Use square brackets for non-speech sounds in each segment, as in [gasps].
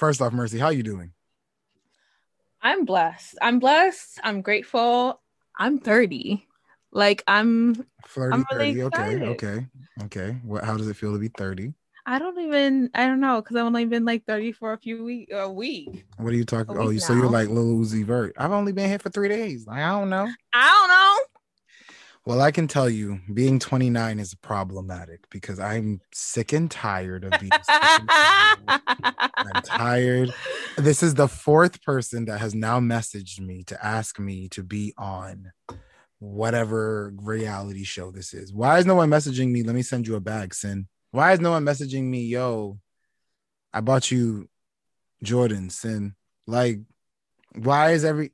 First off, Mercy, how you doing? I'm blessed. I'm blessed. I'm grateful. I'm 30. Like I'm Flirty, I'm really 30. Okay, excited. okay, okay. What? How does it feel to be 30? I don't even I don't know because I've only been like 30 for a few week a week. What are you talking? Oh, you so you're like Lil Uzi Vert. I've only been here for three days. Like, I don't know. I don't know. Well, I can tell you, being 29 is problematic because I'm sick and tired of being. I'm tired. This is the fourth person that has now messaged me to ask me to be on whatever reality show this is. Why is no one messaging me? Let me send you a bag, Sin. Why is no one messaging me? Yo, I bought you Jordan, Sin. Like, why is every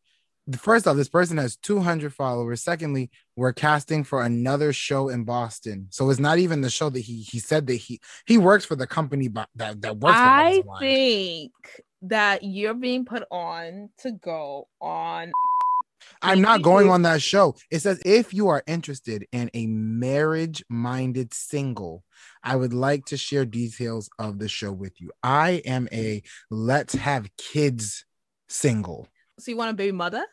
first off, this person has 200 followers. Secondly, we're casting for another show in Boston. So it's not even the show that he he said that he he works for the company that, that works for I think that you're being put on to go on I'm not going on that show. It says if you are interested in a marriage minded single, I would like to share details of the show with you. I am a let's have kids single. so you want a baby mother?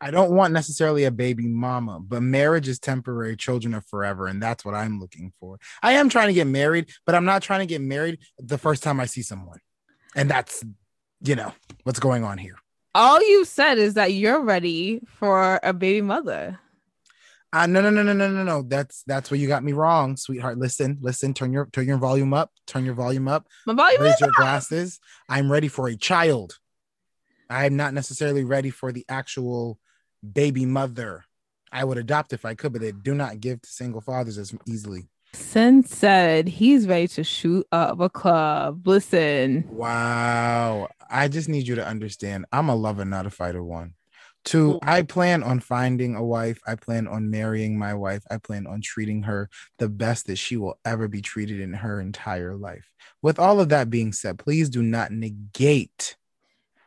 I don't want necessarily a baby mama, but marriage is temporary, children are forever, and that's what I'm looking for. I am trying to get married, but I'm not trying to get married the first time I see someone. And that's, you know, what's going on here. All you said is that you're ready for a baby mother. Uh, no, no, no, no, no, no, no. That's that's where you got me wrong, sweetheart. Listen, listen. Turn your turn your volume up. Turn your volume up. My volume Raise is your up. glasses. I'm ready for a child. I'm not necessarily ready for the actual baby mother. I would adopt if I could, but they do not give to single fathers as easily. Sin said he's ready to shoot up a club. Listen, Wow. I just need you to understand. I'm a lover, not a fighter. One. Two, I plan on finding a wife. I plan on marrying my wife. I plan on treating her the best that she will ever be treated in her entire life. With all of that being said, please do not negate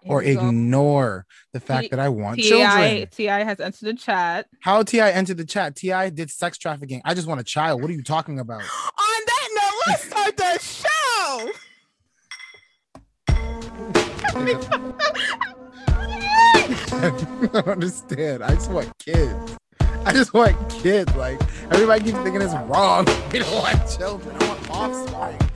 or Here we go. ignore the fact T- that I want Ti children. T.I. has entered the chat. How T.I. entered the chat? T.I. did sex trafficking. I just want a child. What are you talking about? [gasps] On that note, let's start the show. [laughs] I don't understand. I just want kids. I just want kids. Like everybody keeps thinking it's wrong. [laughs] We don't want children. I want offspring.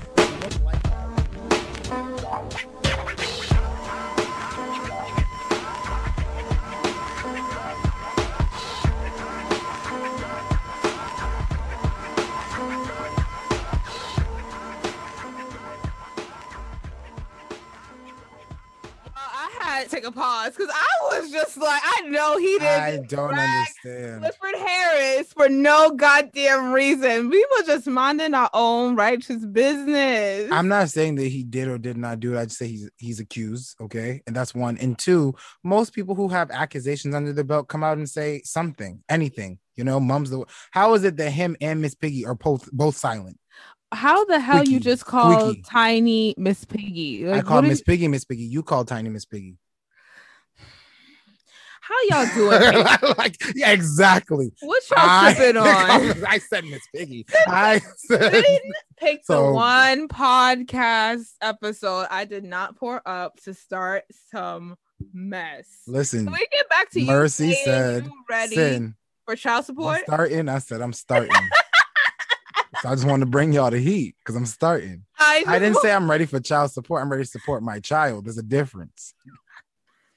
Had to take a pause because I was just like, I know he didn't. I don't understand. Clifford Harris for no goddamn reason. We were just minding our own righteous business. I'm not saying that he did or did not do it. I just say he's he's accused. Okay, and that's one. And two, most people who have accusations under their belt come out and say something, anything. You know, mom's the. How is it that him and Miss Piggy are both both silent? How the hell you just called squeaky. Tiny Miss Piggy? I call Miss Piggy Miss Piggy. You call Tiny Miss Piggy. How y'all [laughs] doing? like yeah, exactly. what y'all I, sipping [laughs] on? I said Miss Piggy. [laughs] I said didn't pick the So- one podcast episode I did not pour up to start some mess. listen. Can we get back to you? Mercy said, you ready Sin, for child I'm support? starting. I said I'm starting. so I just wanted to bring y'all the heat because I'm starting. I I, didn't say I'm ready for child support. I'm ready to support my child. There's a difference.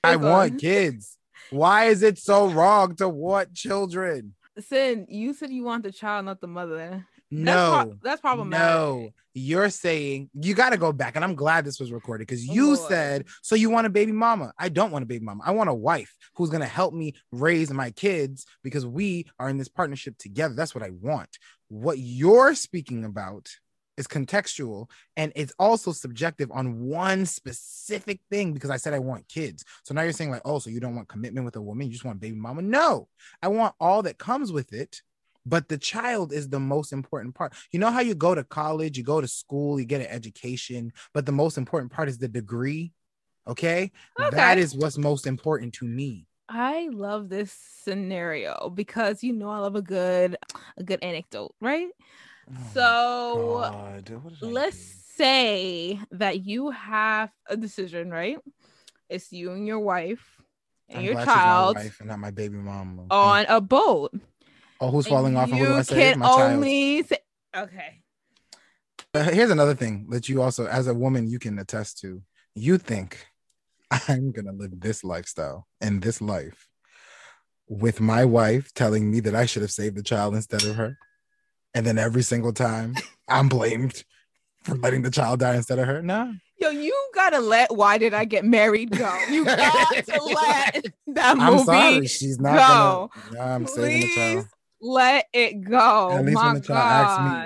I want kids. Why is it so wrong to want children? Sin, you said you want the child, not the mother. That's No. pro- that's problematic. No, you're saying you got to go back, and I'm glad this was recorded because you Lord. said so. You want a baby mama? I don't want a baby mama. I want a wife who's gonna help me raise my kids because we are in this partnership together. That's what I want. What you're speaking about is contextual and it's also subjective on one specific thing because I said I want kids. So now you're saying like, oh, so you don't want commitment with a woman? You just want baby mama? No, I want all that comes with it but the child is the most important part. You know how you go to college, you go to school, you get an education, but the most important part is the degree. Okay, that Okay. is what's most important to me. I love this scenario because you know I love a good a good anecdote, right? So God, what did I let's say that you have a decision, right? It's you and your wife and I'm your she's my child wife and not my baby mom, on a boat. oh, who's And falling off? And who do you I say? can My child. only say, okay. Here's another thing that you also, as a woman, you can attest to. You think I'm gonna live this lifestyle and this life with my wife telling me that I should have saved the child instead of her, and then every single time I'm blamed for letting the child die instead of her. No, Yo, you gotta let Why Did I Get Married go. You [laughs] got to let that movie I'm sorry, she's not go. gonna. I'm saving the child. Please let it go. At least My when the child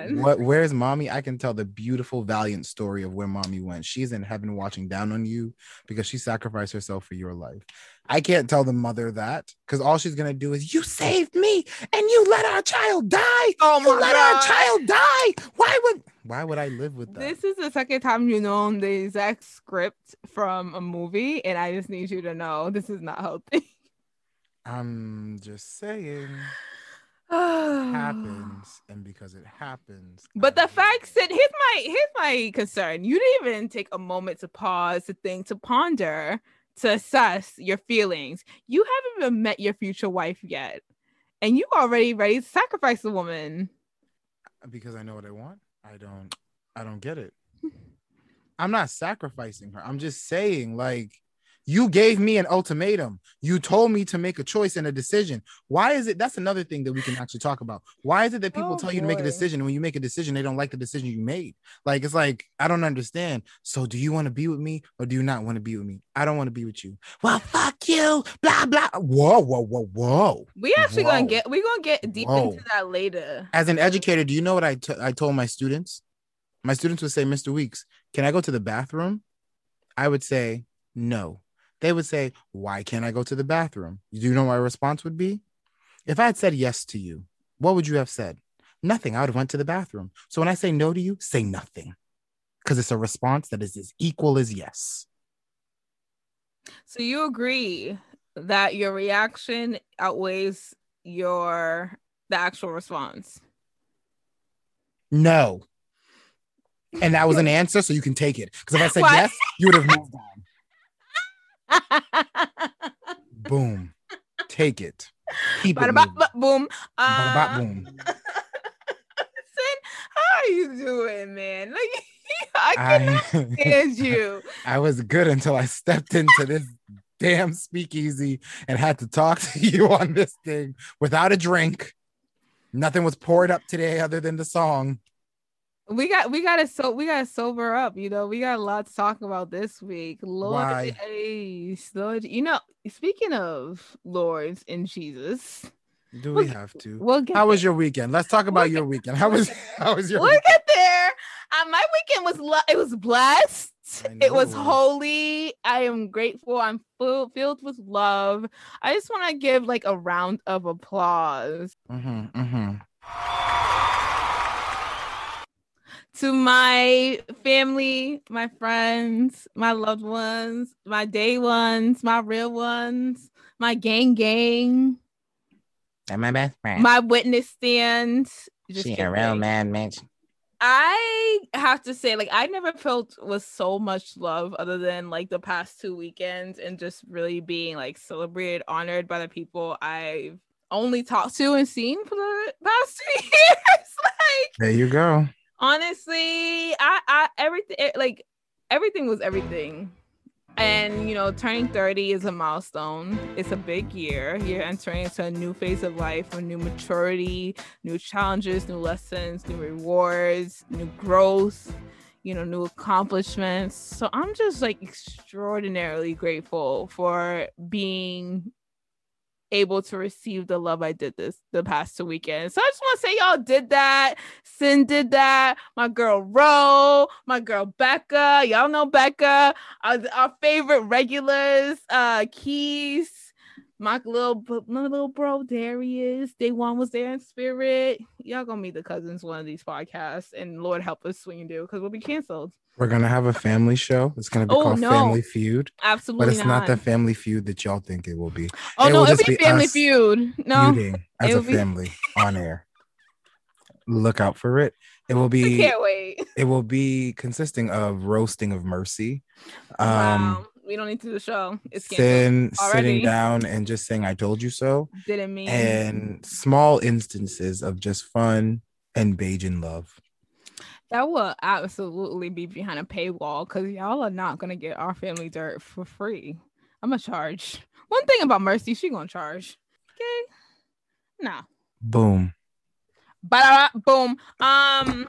asks me, "What? Where's mommy?" I can tell the beautiful, valiant story of where mommy went. She's in heaven, watching down on you because she sacrificed herself for your life. I can't tell the mother that because all she's gonna do is, "You saved me, and you let our child die. Oh you my let God. our child die. Why would? Why would I live with that?" This is the second time you know the exact script from a movie, and I just need you to know this is not healthy. [laughs] I'm just saying, [sighs] it happens, and because it happens. But I the fact that here's my here's my concern. You didn't even take a moment to pause, to think, to ponder, to assess your feelings. You haven't even met your future wife yet, and you already ready to sacrifice a woman. because I know what I want. I don't I don't get it. I'm not sacrificing her. I'm just saying like you gave me an ultimatum. You told me to make a choice and a decision. Why is it that's another thing that we can actually talk about. Why is it that people Oh, tell you to make a decision and when you make a decision they don't like the decision you made? Like it's like I don't understand. So do you want to be with me or do you not want to be with me? I don't want to be with you. Well, fuck you. Blah blah. Whoa, whoa, whoa, whoa. We actually gonna get we gonna get deep Whoa. into that later. as an educator, do you know what I t- I told my students? My students would say, Mr. Weeks, can I go to the bathroom? I would say, no. They would say, why can't I go to the bathroom? Do you know what my response would be? If I had said yes to you, what would you have said? Nothing. I would have went to the bathroom. So when I say no to you, say nothing. Because it's a response that is as equal as yes. So you agree that your reaction outweighs your the actual response. No. And that was an answer, so you can take it. Because if I said [laughs] What? yes, you would have moved on. Boom. Take it. Keep it. Bop, boom. Uh, boom. Sin, how are you doing, man? Like [laughs] I cannot I, [laughs] stand you. I was good until I stepped into this damn speakeasy and had to talk [laughs] to you on this thing without a drink. Nothing was poured up today other than the song. We got we gotta so we gotta sober up, you know. We got a lot to talk about this week. Lord? Lord, you know, speaking of Lords and Jesus, Do We'll we have to? we'll get How was your weekend? Let's talk about We'll your weekend. How was [laughs] how was your we'll weekend? get there. Uh, my weekend was lo- it was blessed. It was holy. I am grateful. I'm full, filled with love. I just want to give like a round of applause Mhm, mhm. To my family, my friends, my loved ones, my day ones, my real ones, my gang gang, And my best friend. my witness stand. Just she a real man, bitch. I have to say, like, I never felt with so much love other than like the past two weekends and just really being like celebrated, honored by the people I've only talked to and seen for the past [laughs] two years. like, There you go. Honestly, I, I, everything, eh, like, everything was everything. And you know, turning 30 is a milestone. It's a big year. You're entering into a new phase of life, a new maturity, new challenges, new lessons, new rewards, new growth, you know, new accomplishments. So I'm just like extraordinarily grateful for being able to receive the love I did this the past two weekends. So I just want to say y'all did that. Sin did that. My girl Ro, my girl Becca. Y'all know Becca. Our, our favorite regulars, uh Keys, my little my little bro Darius. Day one was there in spirit. Y'all gonna meet the cousins one of these podcasts, and Lord help us when you do, because we'll be canceled. We're gonna have a family show. It's gonna be Oh, called no. Family Feud, Absolutely but it's not. not. the Family Feud that y'all think it will be. oh it no, it'll be Family Feud. No, as a it'll be- family on air. Look out for it. It will [laughs] I be can't wait. it will be consisting of roasting of mercy. Um wow. We don't need to do the show. It's already. sitting down and just saying I told you so. Didn't mean And small instances of just fun and Bajan love. That will absolutely be behind a paywall because y'all are not gonna get our family dirt for free. I'm gonna charge. One thing about Mercy, she gonna charge. Okay. Nah. Boom. But boom. Um,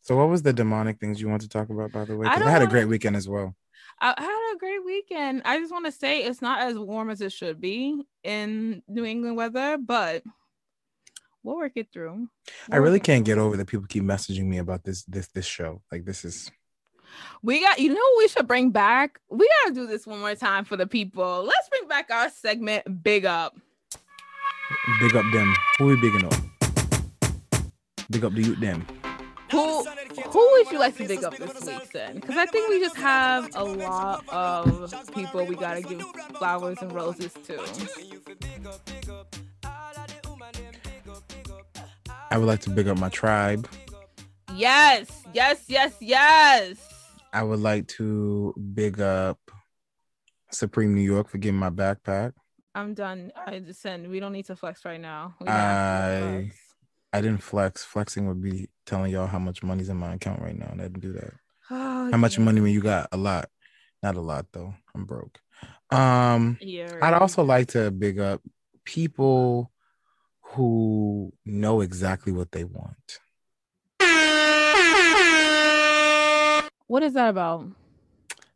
So what was the demonic things you want to talk about by the way? I I, had a great weekend as well. I had a great weekend. I just want to say it's not as warm as it should be in New England weather, but we'll work it through. I We'll really can't get over that people keep messaging me about this this this show. Like this is We got, you know, what we should bring back. We gotta do this one more time for the people. Let's bring back our segment, Big Up. big up them. Who we bigging up? Big up the youth them. Who who would you like to big up this week then? Because I think we just have a lot of people we gotta give flowers and roses to. I would like to big up my tribe. Yes, yes, yes, yes. I would like to big up Supreme New York for giving my backpack. I'm done. I just send. We don't need to flex right now. I-. I didn't flex. Flexing would be telling y'all how much money's in my account right now, and I didn't do that. [sighs] Oh, How much money when you got? A lot. Not a lot though. I'm broke. Um Yeah. I'd also like to big up people who know exactly what they want. What is that about?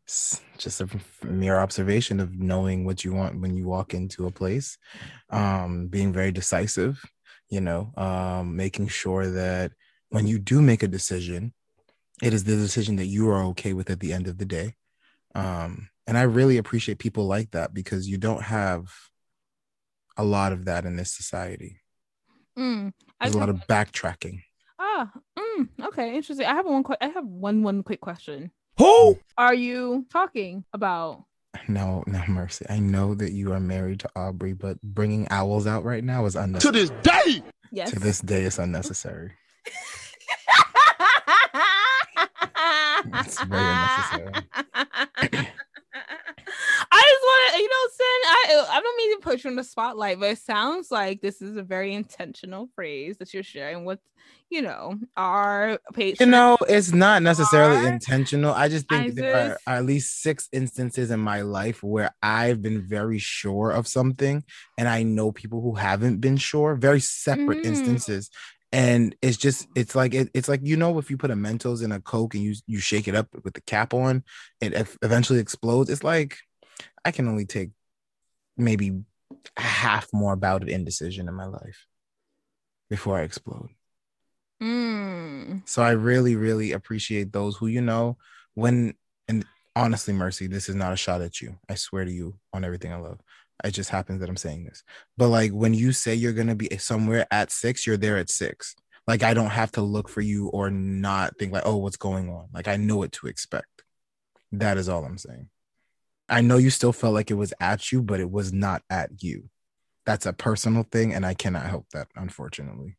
It's just a mere observation of knowing what you want when you walk into a place, um, being very decisive, you know, um, making sure that when you do make a decision, it is the decision that you are okay with at the end of the day. Um, and I really appreciate people like that because you don't have a lot of that in this society. Mm, There's a lot have- of backtracking. ah, mm, okay, interesting. I have one. Que- I have one. One quick question. Who? Are you talking about? No, no mercy. I know that you are married to Aubrey, but bringing owls out right now is unnecessary. To this day. Yes. To this day, it's unnecessary. [laughs] It's very unnecessary. [laughs] I just you know, Sin. I I don't mean to put you in the spotlight, but it sounds like this is a very intentional phrase that you're sharing with, you know, our patrons. You know, it's not necessarily are. intentional. I just think there are, are at least six instances in my life where I've been very sure of something, and I know people who haven't been sure. Very separate Mm. instances, and it's just it's like it, it's like you know if you put a Mentos in a Coke and you you shake it up with the cap on, it ev- eventually explodes. It's like I can only take maybe half more bout of indecision in my life before I explode. Mm. So I really, really appreciate those who you know when and honestly, Mercy, this is not a shot at you. I swear to you on everything I love. It just happens that I'm saying this. But like when you say you're gonna be somewhere at six, you're there at six. Like I don't have to look for you or not think like, oh, what's going on? Like I know what to expect. That is all I'm saying. I know you still felt like it was at you, but it was not at you. That's a personal thing, and I cannot help that, unfortunately.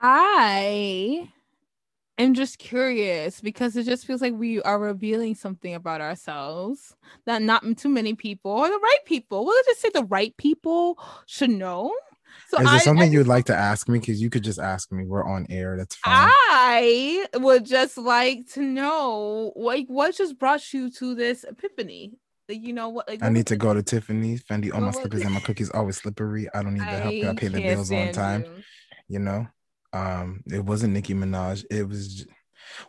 I am just curious because it just feels like we are revealing something about ourselves that not too many people or the right people, we'll just say the right people should know. So Is I, there something I, you'd like to ask me? Because you could just ask me. We're on air. That's fine. I would just like to know like what just brought you to this epiphany. Like, you know what? Like, I need to go to Tiffany's. Fendi all my slippers and my cookies always slippery. I don't need the help. I pay the bills on time. you. You know, um, it wasn't Nicki Minaj. It was. j-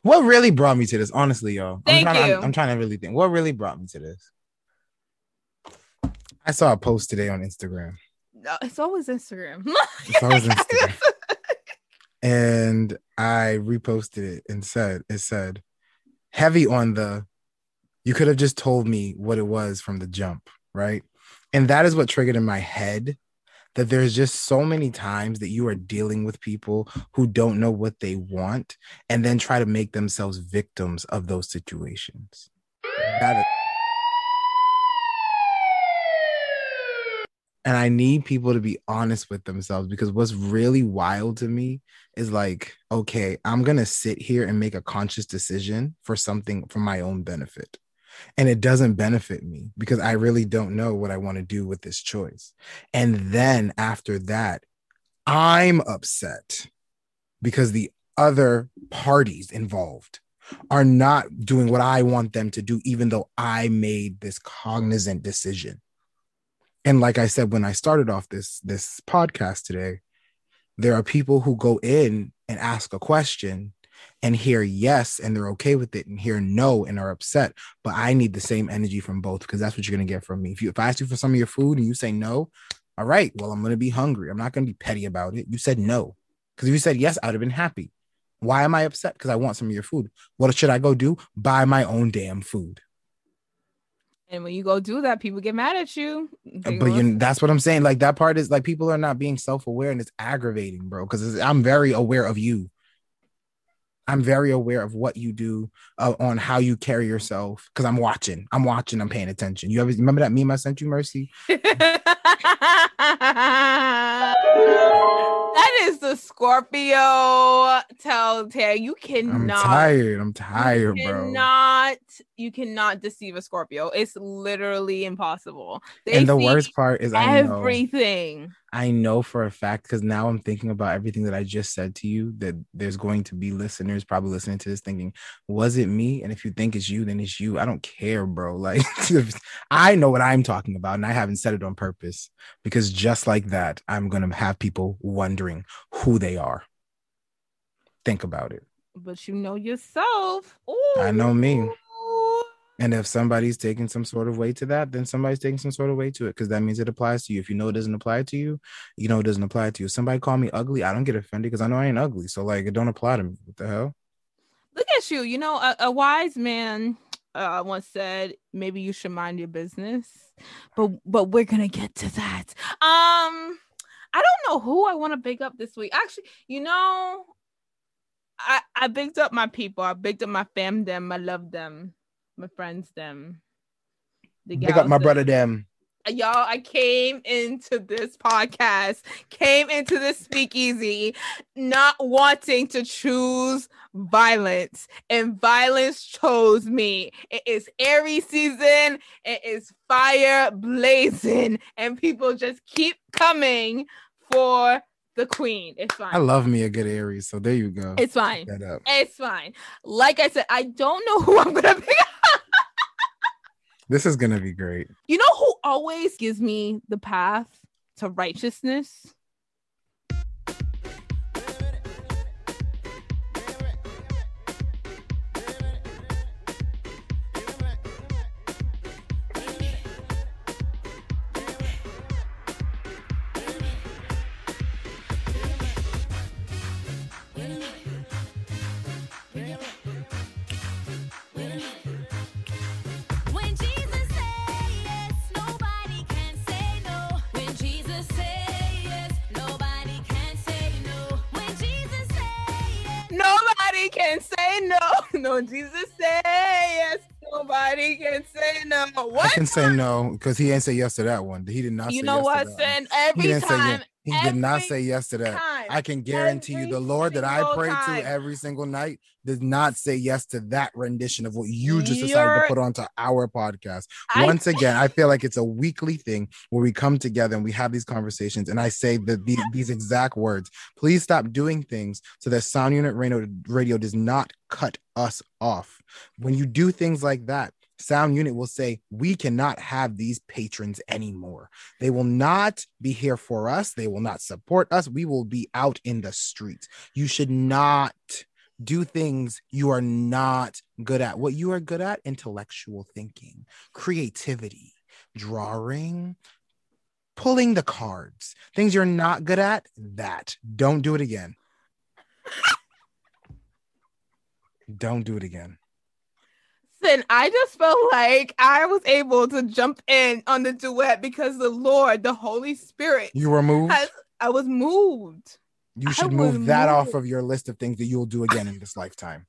What really brought me to this? Honestly, y'all. Thank I'm trying, you. I'm, I'm trying to really think. What really brought me to this? I saw a post today on Instagram. Uh, it's always Instagram. [laughs] It's always [laughs] Instagram. and I reposted it and said, it said, heavy on the, you could have just told me what it was from the jump, right? And that is what triggered in my head that there's just so many times that you are dealing with people who don't know what they want and then try to make themselves victims of those situations. That is, And I need people to be honest with themselves because what's really wild to me is like, okay, I'm going to sit here and make a conscious decision for something for my own benefit. And it doesn't benefit me because I really don't know what I want to do with this choice. And then after that, I'm upset because the other parties involved are not doing what I want them to do, even though I made this cognizant decision. And like I said, when I started off this this podcast today, there are people who go in and ask a question and hear yes and they're okay with it and hear no and are upset. But I need the same energy from both because that's what you're gonna get from me. If you if I ask you for some of your food and you say no, all right, well, I'm gonna be hungry. I'm not gonna be petty about it. You said no. Because if you said yes, I'd have been happy. Why am I upset? Because I want some of your food. What should I go do? Buy my own damn food. And when you go do that, people get mad at you. Uh, they but you that's what I'm saying. Like that part is like people are not being self-aware and it's aggravating, bro. Because I'm very aware of you. I'm very aware of what you do uh, on how you carry yourself because I'm watching. I'm watching. I'm paying attention. You ever remember that meme I sent you, Mercy? [laughs] that is the Scorpio telltale. You cannot. I'm tired. I'm tired, you bro. cannot, you cannot deceive a Scorpio. It's literally impossible. They and the worst part is I know. everything. I know for a fact because now I'm thinking about everything that I just said to you that there's going to be listeners probably listening to this thinking, was it me? And if you think it's you, then it's you. I don't care, bro. [laughs] Like I know what I'm talking about and I haven't said it on purpose because just like that, I'm going to have people wondering who they are. Think about it. But you know yourself. I know me. And if somebody's taking some sort of way to that, then somebody's taking some sort of way to it because that means it applies to you. If you know it doesn't apply to you, you know it doesn't apply to you. If somebody call me ugly, I don't get offended because I know I ain't ugly. So like it don't apply to me. What the hell? Look at you. You know, a, a wise man uh, once said, maybe you should mind your business. But but we're gonna get to that. Um, I don't know who I want to big up this week. Actually, you know, I I bigged up my people. I bigged up my fam them. I love them. My friends them. The Pick up my them. brother them. y'all i came into this podcast came into this speakeasy not wanting to choose violence and violence chose me it is aries season it is fire blazing and people just keep coming for the queen it's fine I love me a good Aries. So there you go. it's fine up. it's fine like i said i don't know [laughs] who i'm gonna pick This is gonna be great. You know who always gives me the path to righteousness? No, Jesus say yes. Nobody can say no. I What? can say no because he ain't say yes to that one. He did not. You say know yes what, To that one. He Every didn't say time. yes. He did not say yes to that. time, I can guarantee you, the Lord that I pray time. to every single night did not say yes to that rendition of what you just decided You're- to put onto our podcast. I- Once again, I feel like it's a weekly thing where we come together and we have these conversations, and I say that the, these exact words. Please stop doing things so that Sound Unit Radio, Radio does not cut us off. When you do things like that, Sound Unit will say, We cannot have these patrons anymore. They will not be here for us. They will not support us. We will be out in the streets. You should not do things you are not good at. What you are good at, intellectual thinking, creativity, drawing, pulling the cards. Things you're not good at, that. Don't do it again. Don't do it again. Sin, I just felt like I was able to jump in on the duet because the Lord, the Holy Spirit, You were moved. has. I was moved. You should was move that off of your list of things that you'll do again in this lifetime.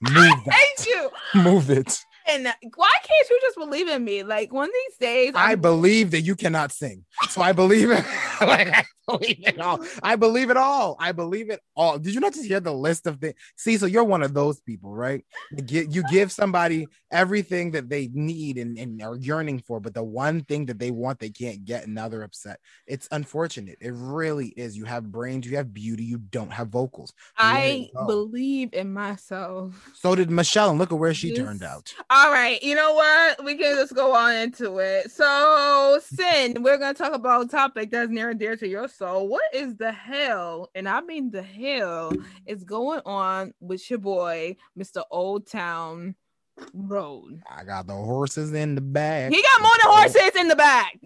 Move [laughs] that. Thank you. [laughs] Move it. And why can't you just believe in me? Like one of these days, I I'm- believe that you cannot sing. So I believe it. [laughs] like I believe it all. I believe it all. I believe it all. Did you not just hear the list of things? See, so you're one of those people, right? You give, somebody everything that they need and, and are yearning for, but the one thing that they want they can't get, and now they're upset. It's unfortunate. It really is. You have brains, you have beauty, you don't have vocals. I believe in myself. So did Michelle, and look at where she Yes. turned out. All right, you know what? We can just go on into it. So, sin, we're gonna talk about a topic that's near and dear to your soul. What is the hell, and I mean the hell, is going on with your boy, Mr. Old Town Road? I got the horses in the back. He got more than horses in the back.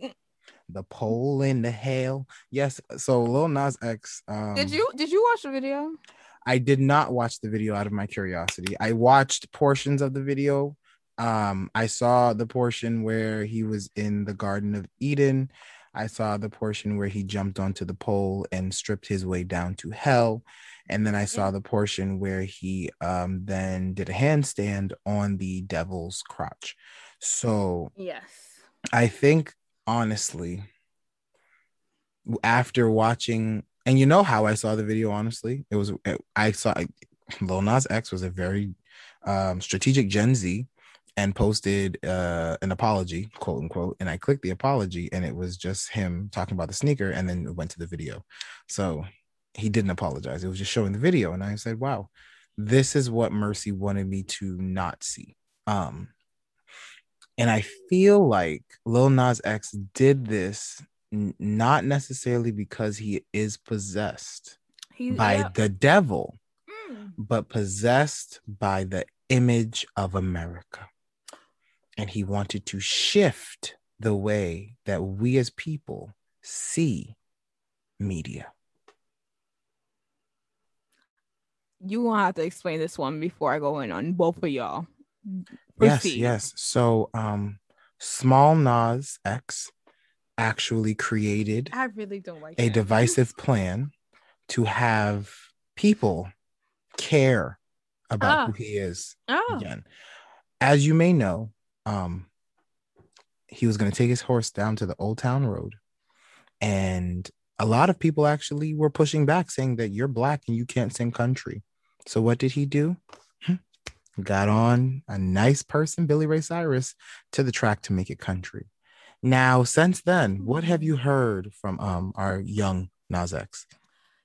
the pole in the hail. Yes. So Lil Nas X. Um, Did you did you watch the video? I did not watch the video out of my curiosity. I watched portions of the video. Um, I saw the portion where he was in the Garden of Eden. I saw the portion where he jumped onto the pole and stripped his way down to hell. And then I saw the portion where he um, then did a handstand on the devil's crotch. So Yes. I think honestly, after watching, and you know how I saw the video, honestly, it was I saw Lil Nas X was a very um, strategic Gen Z and posted uh, an apology, quote unquote, and I clicked the apology, and it was just him talking about the sneaker, and then it went to the video. So he didn't apologize; it was just showing the video, and I said, "Wow, this is what Mercy wanted me to not see." Um, and I feel like Lil Nas X did this n- not necessarily because he is possessed He by yeah. the devil, Mm. but possessed by the image of America. And he wanted to shift the way that we as people see media. You won't have to explain this one before I go in on both of y'all. Yes, Proceed. yes. So um Small Nas X actually created I really don't like a him. divisive plan to have people care about Ah. who he is Oh, again. As you may know, um, he was going to take his horse down to the Old Town Road, and a lot of people actually were pushing back, saying that you're black and you can't sing country. So what did he do? Hmm. Got on a nice person, Billy Ray Cyrus, to the track to make it country. Now, since then, what have you heard from um our young Nas X?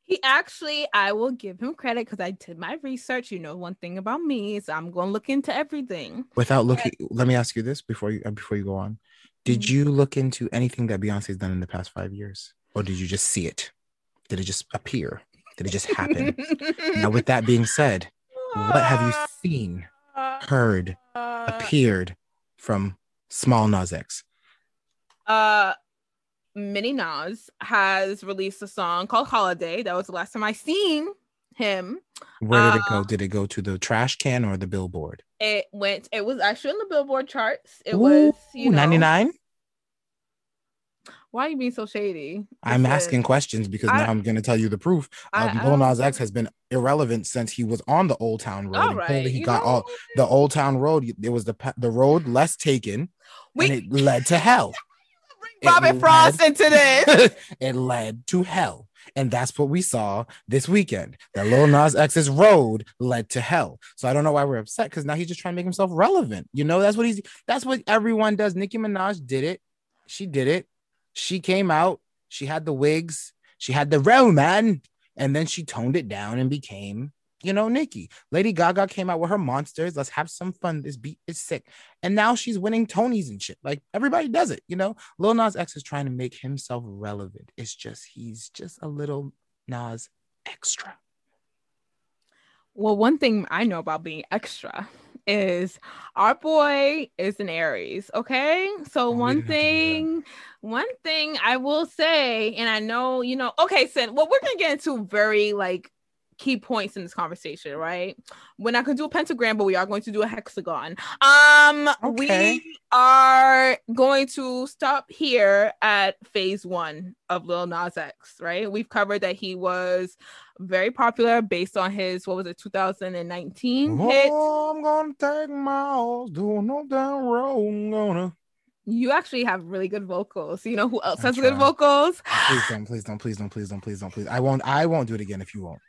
He actually, I will give him credit because I did my research. You know, one thing about me is I'm gonna look into everything. Without looking, let me ask you this before you uh, before you go on. Did Mhm. you look into anything that Beyonce's done in the past five years, or did you just see it? Did it just appear? Did it just happen? now, with that being said, what have you seen, heard, [laughs] appeared from Small Nas X? uh Minnie Nas has released a song called Holiday. That was the last time I seen him. Where did it go? Uh, Did it go to the trash can or the billboard? It went, it was actually on the billboard charts. It was, you know, 99. Why are you being so shady? I'm Listen, asking questions because I- now I'm going to tell you the proof. I- Um, I Lil Nas X has been irrelevant since he was on the Old Town Road. Right, he got know all the Old Town Road. It was the the road less taken, We and it led to hell. Robert Frost led- into this. [laughs] it led to hell, and that's what we saw this weekend. That Lil Nas X's road led to hell. So I don't know why we're upset because now he's just trying to make himself relevant. You know, that's what he's. That's what everyone does. Nicki Minaj did it. She did it. She came out. She had the wigs. She had the Roman, and then she toned it down and became, you know, Nicki. Lady Gaga came out with her monsters. Let's have some fun. This beat is sick, and now she's winning Tonys and shit. Like everybody does it, you know. Lil Nas X is trying to make himself relevant. It's just he's just a little Nas extra. Well, one thing I know about being extra is our boy is an Aries. Okay. So Oh, one didn't have to do that. thing, one thing I will say, and I know, you know, okay, so well, we're gonna get into very like key points in this conversation, right? We're not gonna do a pentagram, but we are going to do a hexagon. Um, Okay. we are going to stop here at phase one of Lil Nas X, right? We've covered that he was very popular based on his what was it 2019 hit. Oh, I'm gonna take my horse doing no down road. I'm gonna. You actually have really good vocals. You know who else has good vocals? Please don't, please don't, please don't, please don't, please don't, please. I won't. I won't do it again if you won't.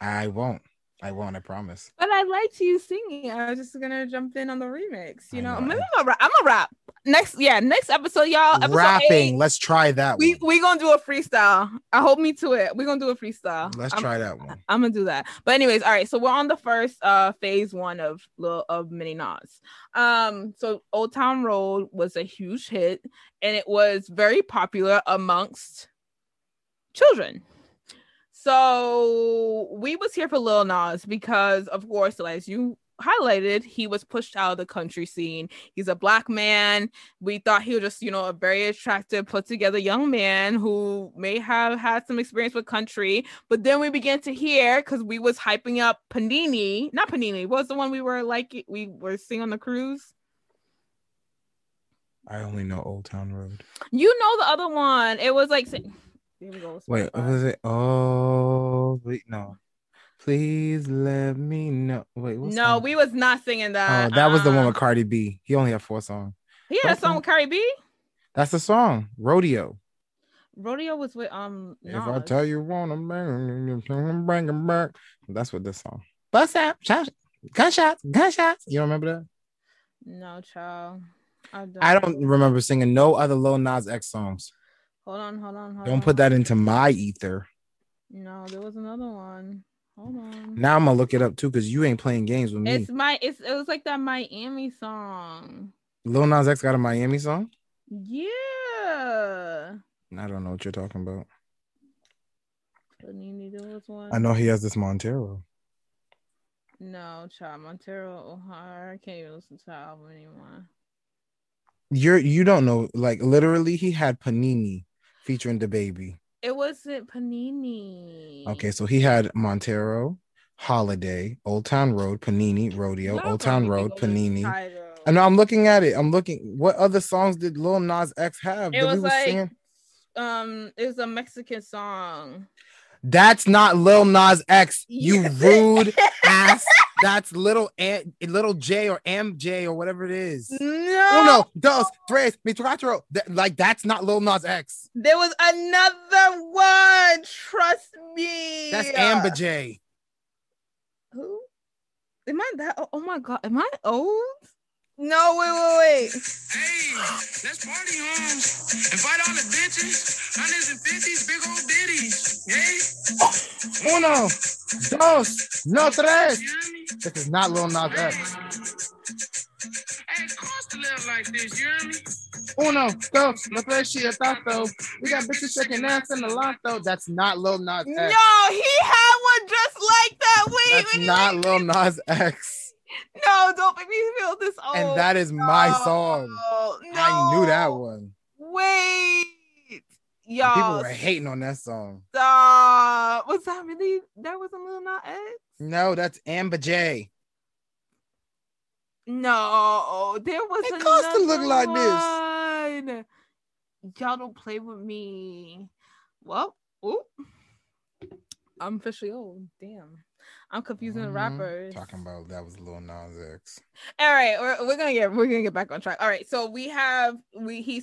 I won't. I won't. I promise. But I liked you singing. I was just gonna jump in on the remix. You know, know. maybe I'm a rap. I'm a rap. Next, yeah, next episode, y'all. Episode Rapping. eight, Let's try that we one. we gonna do a freestyle. I hold me to it. We're gonna do a freestyle. Let's I'm- try that one. I'm gonna do that. But anyways, all right. So we're on the first uh phase one of Lil of Mini Nas. Um, so Old Town Road was a huge hit, and it was very popular amongst children. So we was here for Lil Nas because, of course, as you highlighted, he was pushed out of the country scene. He's a black man. We thought he was just, you know, a very attractive, put together young man who may have had some experience with country. But then we began to hear because we was hyping up Panini, not Panini. What was the one we were like? We were seeing on the cruise. I only know Old Town Road. You know the other one. It was like. Go. Wait, what was it? Oh, wait, no. Please let me know. Wait, what No, song? we was not singing that. Oh, that was the one with Cardi B. He only had four songs. He had a song with Cardi B. That's the song, Rodeo. Rodeo was with um. If I tell you wanna bring him back. That's what this song. Bust out, shot, gunshots, gunshots. You don't remember that? No, child. I don't. I don't remember singing no other Lil Nas X songs. Hold on, hold on, hold Don't on. put that into my ether. No, there was another one. Hold on. Now I'm gonna look it up too, because you ain't playing games with me. It's my. It's it was like that Miami song. Lil Nas X got a Miami song. Yeah. I don't know what you're talking about. Panini, there was one. I know he has this Montero. No, child. Montero O'Hara. I can't even listen to the album anymore. You're you don't know. Like literally, he had Panini featuring DaBaby. It wasn't Panini. Okay, so he had Montero, Holiday, Old Town Road, Panini, Rodeo, Old Town Road, Panini. I know I'm looking at it. I'm looking. What other songs did Lil Nas X have It that was we were like singing? um, it was a Mexican song. That's not Lil Nas X. You [laughs] rude ass. That's little An- little J or MJ or whatever it is. No, oh, Uno, dos, tres, mi cuatro. That- Like that's not Lil Nas X. there was another one. Trust me. That's Ambjaay. Who? Am I that? Oh, oh my god, am I old? No, wait, wait, wait. Hey, let's party on. Invite all the bitches. Hundreds and fifties, big old ditties. Hey, Uno, dos, no tres. you hear me? This is not Lil Nas Hey, X. hey, it costs to live like this, you hear me? Uno, dos, no tres, chiatazo. We got bitches shaking ass in the lotto. That's not Lil Nas X. No, he had one just like that. Wait, That's wait, not wait. Lil Nas X. No, don't make me feel this old. And that is my song. No, I knew that one. Wait, y'all. People were hating on that song. Stop. Was that really? That was a little not X. No, that's Ambjaay. No, there was It costs to look like this. one. Y'all don't play with me. Well, oop. I'm officially old. Damn. I'm confusing the Mhm. rappers. Talking about that was Lil Nas X. All right, we're, we're gonna get we're gonna get back on track. All right, so we have we he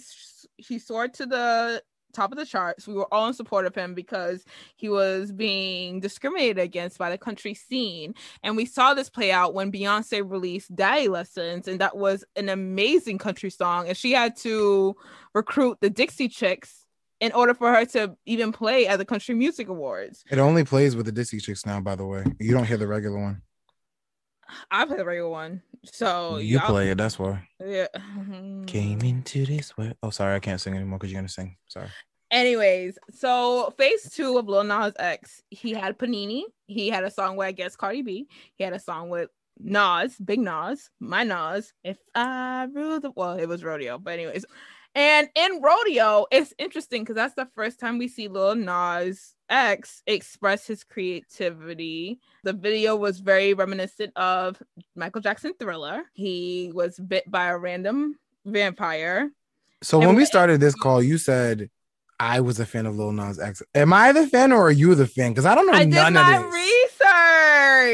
he soared to the top of the charts. We were all in support of him because he was being discriminated against by the country scene, and we saw this play out when Beyonce released "Daddy Lessons," and that was an amazing country song, and she had to recruit the Dixie Chicks in order for her to even play at the Country Music Awards. It only plays with the Dixie Chicks now, by the way. You don't hear the regular one. I play the regular one, so you y'all- play it, that's why. Yeah. Came into this world. Oh, sorry, I can't sing anymore because you're gonna sing. Sorry. Anyways, so phase two of Lil Nas X, he had Panini. He had a song with I guess Cardi B. He had a song with Nas, Big Nas, my Nas. If I rule the well, it was Rodeo, but anyways. And in Rodeo, it's interesting because that's the first time we see Lil Nas X express his creativity. The video was very reminiscent of Michael Jackson Thriller. He was bit by a random vampire. So And when we started this call, you said I was a fan of Lil Nas X. Am I the fan or are you the fan? Because I don't know I none of this. research.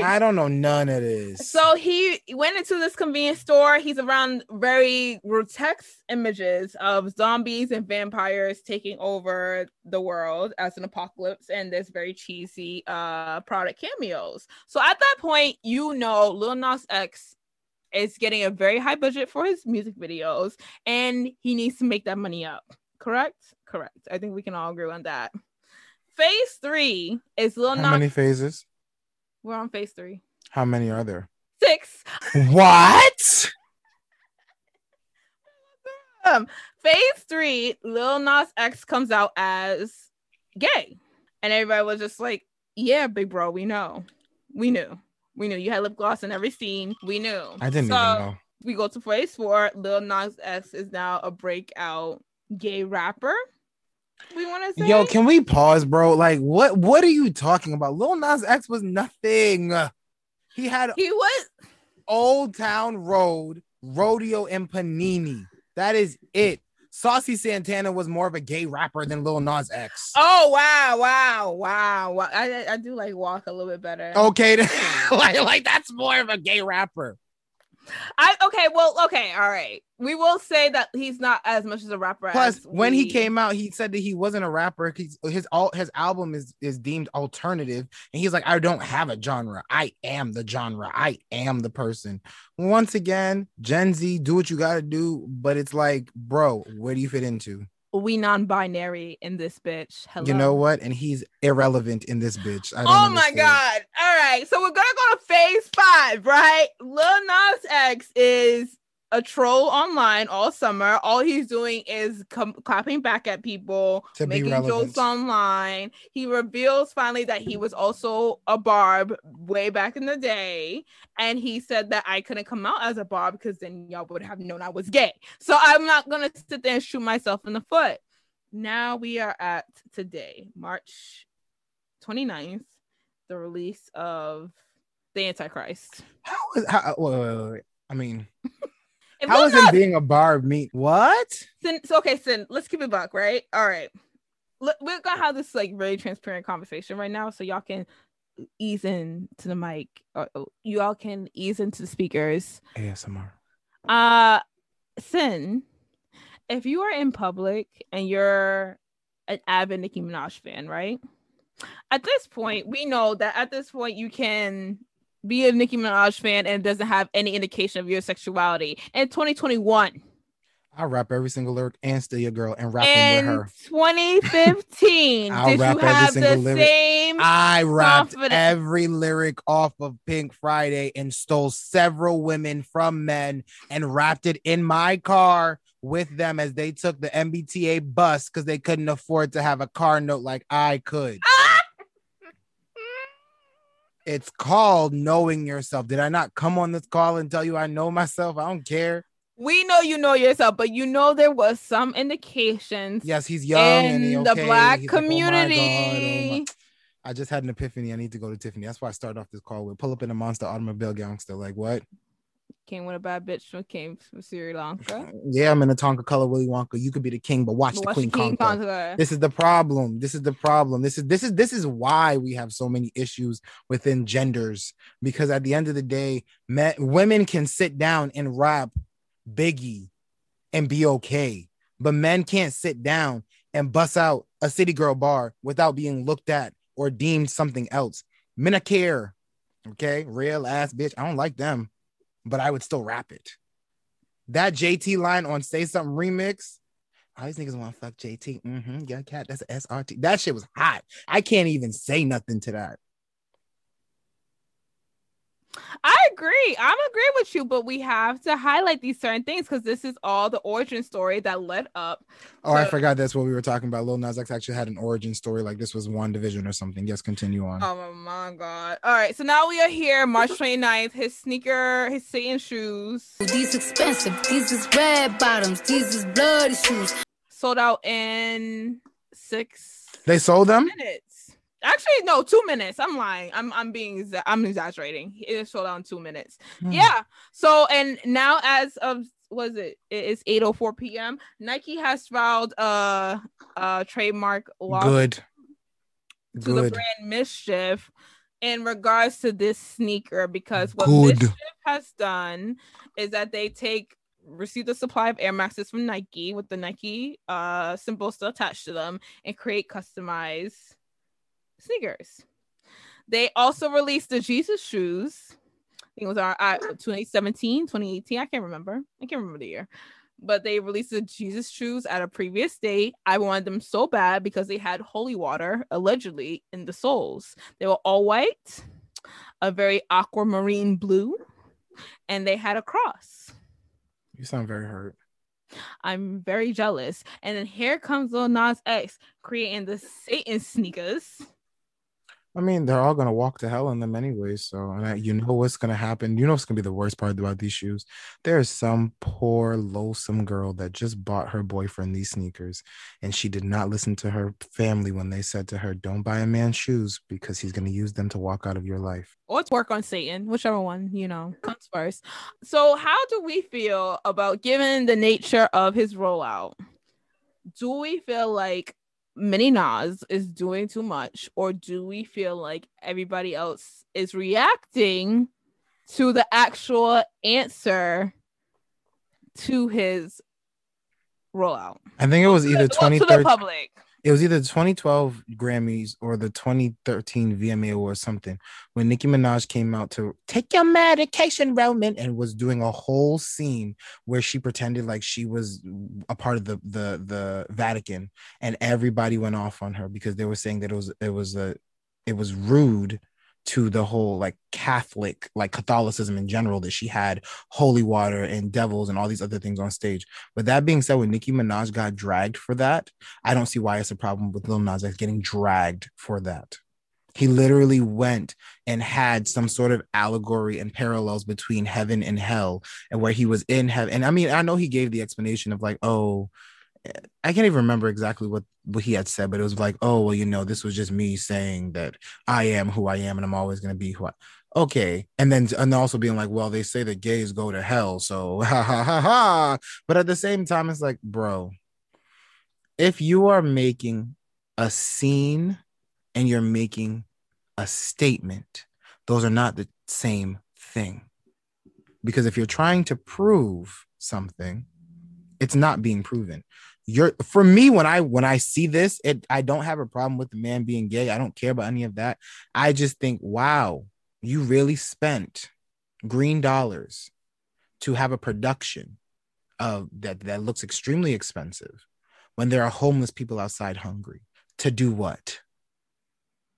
I don't know none of this. So he went into this convenience store. He's around very grotesque images of zombies and vampires taking over the world as an apocalypse, and there's very cheesy uh product cameos. So at that point, you know Lil Nas X is getting a very high budget for his music videos, and he needs to make that money up. Correct? Correct. I think we can all agree on that. Phase three is Lil How Nas. many phases? We're on phase three. How many are there? Six. What? [laughs] Um, phase three, Lil Nas X comes out as gay, and everybody was just like, "Yeah, big bro, we know, we knew, we knew you had lip gloss in every scene, we knew." I didn't So, even know. We go to phase four. Lil Nas X is now a breakout gay rapper. We want to say, Yo, can we pause, bro? Like, what? What are you talking about? Lil Nas X was nothing. He had he was Old Town Road, Rodeo, and Panini. That is it. Saucy Santana was more of a gay rapper than Lil Nas X. Oh wow, wow, wow, wow! I I- do like walk a little bit better. Okay, [laughs] like, like that's more of a gay rapper. I okay, well, okay, all right. We will say that he's not as much as a rapper. Plus, when he came out, he said that he wasn't a rapper. He's, his all his album is is deemed alternative, and he's like, I don't have a genre. I am the genre. I am the person. Once again, Gen Z, do what you gotta do, but it's like, bro, where do you fit into? We non-binary in this bitch. Hello. You know what? And he's irrelevant in this bitch. I don't Oh my understand. god! All right, so we're gonna go to phase five, right? Lil Nas X is a troll online all summer. All he's doing is com- clapping back at people, To making jokes online. He reveals finally that he was also a barb way back in the day, and he said that I couldn't come out as a barb because then y'all would have known I was gay. So I'm not gonna sit there and shoot myself in the foot. Now we are at today, March 29th, the release of the Antichrist. How is how? Wait, wait, wait. I mean, If how Lil is him being a barb mean? What? Sin, so okay, Sin, let's keep it buck, right? All right. Look, we're gonna have this like very transparent conversation right now, so y'all can ease in to the mic. Or, or you all can ease into the speakers. ASMR. Uh, Sin, if you are in public and you're an avid Nicki Minaj fan, right? At this point, we know that at this point you can be a Nicki Minaj fan and doesn't have any indication of your sexuality. In 2021, I rap every single lyric and still your girl and rapping in with her. 2015, I'll did rap you have the lyric. same? I rapped confident- every lyric off of Pink Friday and stole several women from men and rapped it in my car with them as they took the MBTA bus because they couldn't afford to have a car note like I could. Ah! It's called knowing yourself. Did I not come on this call and tell you I know myself? I don't care. we know you know yourself, but you know there was some indications Yes, he's young and he in okay. the black He's like, "Oh God, oh community. I just had an epiphany. I need to go to Tiffany. That's why I started off this call with pull up in a monster automobile gangster. Like what? Came with a bad bitch from came from Sri Lanka. [laughs] Yeah, I'm in a Tonka color Willy Wonka. You could be the king, but watch But the watch queen King conquer. Conquer. This is the problem. This is the problem. This is this is this is why we have so many issues within genders because at the end of the day, men, women can sit down and rap Biggie and be okay, but men can't sit down and bust out a city girl bar without being looked at or deemed something else. Men are care, okay, real ass bitch. I don't like them, but I would still rap it. That JT line on "Say Something" remix. All these niggas want to fuck JT. Mm-hmm. Yeah, cat. That's SRT. That shit was hot. I can't even say nothing to that. I agree. I'm agree with you, but we have to highlight these certain things because this is all the origin story that led up. Oh, I forgot that's what we were talking about. Lil Nas X actually had an origin story. Like this was one division or something. Yes, continue on. Oh my god. All right, so now we are here, March 29th. His sneaker, his Satan shoes These expensive, these is red bottoms, these is bloody shoes. sold out in six They sold them. minutes. Actually, no, two minutes. I'm lying. I'm I'm being exa- I'm exaggerating. It is sold out in two minutes. Hmm. Yeah. So and now as of was it? It's 8:04 p.m. Nike has filed a, a trademark law Good. to the brand MSCHF in regards to this sneaker because what Good. MSCHF has done is that they take receive the supply of Air Maxes from Nike with the Nike uh symbol still attached to them and create customized sneakers. They also released the Jesus shoes. I think it was our uh, 2017, 2018. I can't remember. I can't remember the year. But they released the Jesus shoes at a previous date. I wanted them so bad because they had holy water allegedly in the soles. They were all white, a very aquamarine blue, and they had a cross. You sound very hurt. I'm very jealous. And then here comes Lil Nas X creating the Satan sneakers. I mean, they're all gonna walk to hell in them anyway. So, and I- you know what's gonna happen. You know what's gonna be the worst part about these shoes. There's some poor, loathsome girl that just bought her boyfriend these sneakers, and she did not listen to her family when they said to her, "Don't buy a man shoes because he's gonna use them to walk out of your life." or to work on Satan, whichever one, you know, comes first. So, how do we feel about given the nature of his rollout? Do we feel like Mini Nas is doing too much, or do we feel like everybody else is reacting to the actual answer to his rollout? I think it was either to the 2013. It was either the 2012 Grammys or the 2013 VMA or something when Nicki Minaj came out to take your medication, Roman, and was doing a whole scene where she pretended like she was a part of the the the Vatican, and everybody went off on her because they were saying that it was it was a it was rude to the whole like Catholic like Catholicism in general that she had holy water and devils and all these other things on stage. But that being said, when Nicki Minaj got dragged for that, I don't see why it's a problem with Lil Nas X getting dragged for that. He literally went and had some sort of allegory and parallels between heaven and hell, and where he was in heaven. And I mean, I know he gave the explanation of like, oh, I can't even remember exactly what what he had said, but it was like, oh, well, you know, this was just me saying that I am who I am, and I'm always gonna be who I. Okay, and then and also being like, well, they say that gays go to hell, so [laughs] ha ha ha ha. But at the same time, it's like, bro, if you are making a scene and you're making a statement, those are not the same thing. Because if you're trying to prove something, it's not being proven. You're for me when I when I see this, it I don't have a problem with the man being gay. I don't care about any of that. I just think, wow, you really spent green dollars to have a production of that that looks extremely expensive when there are homeless people outside hungry to do what?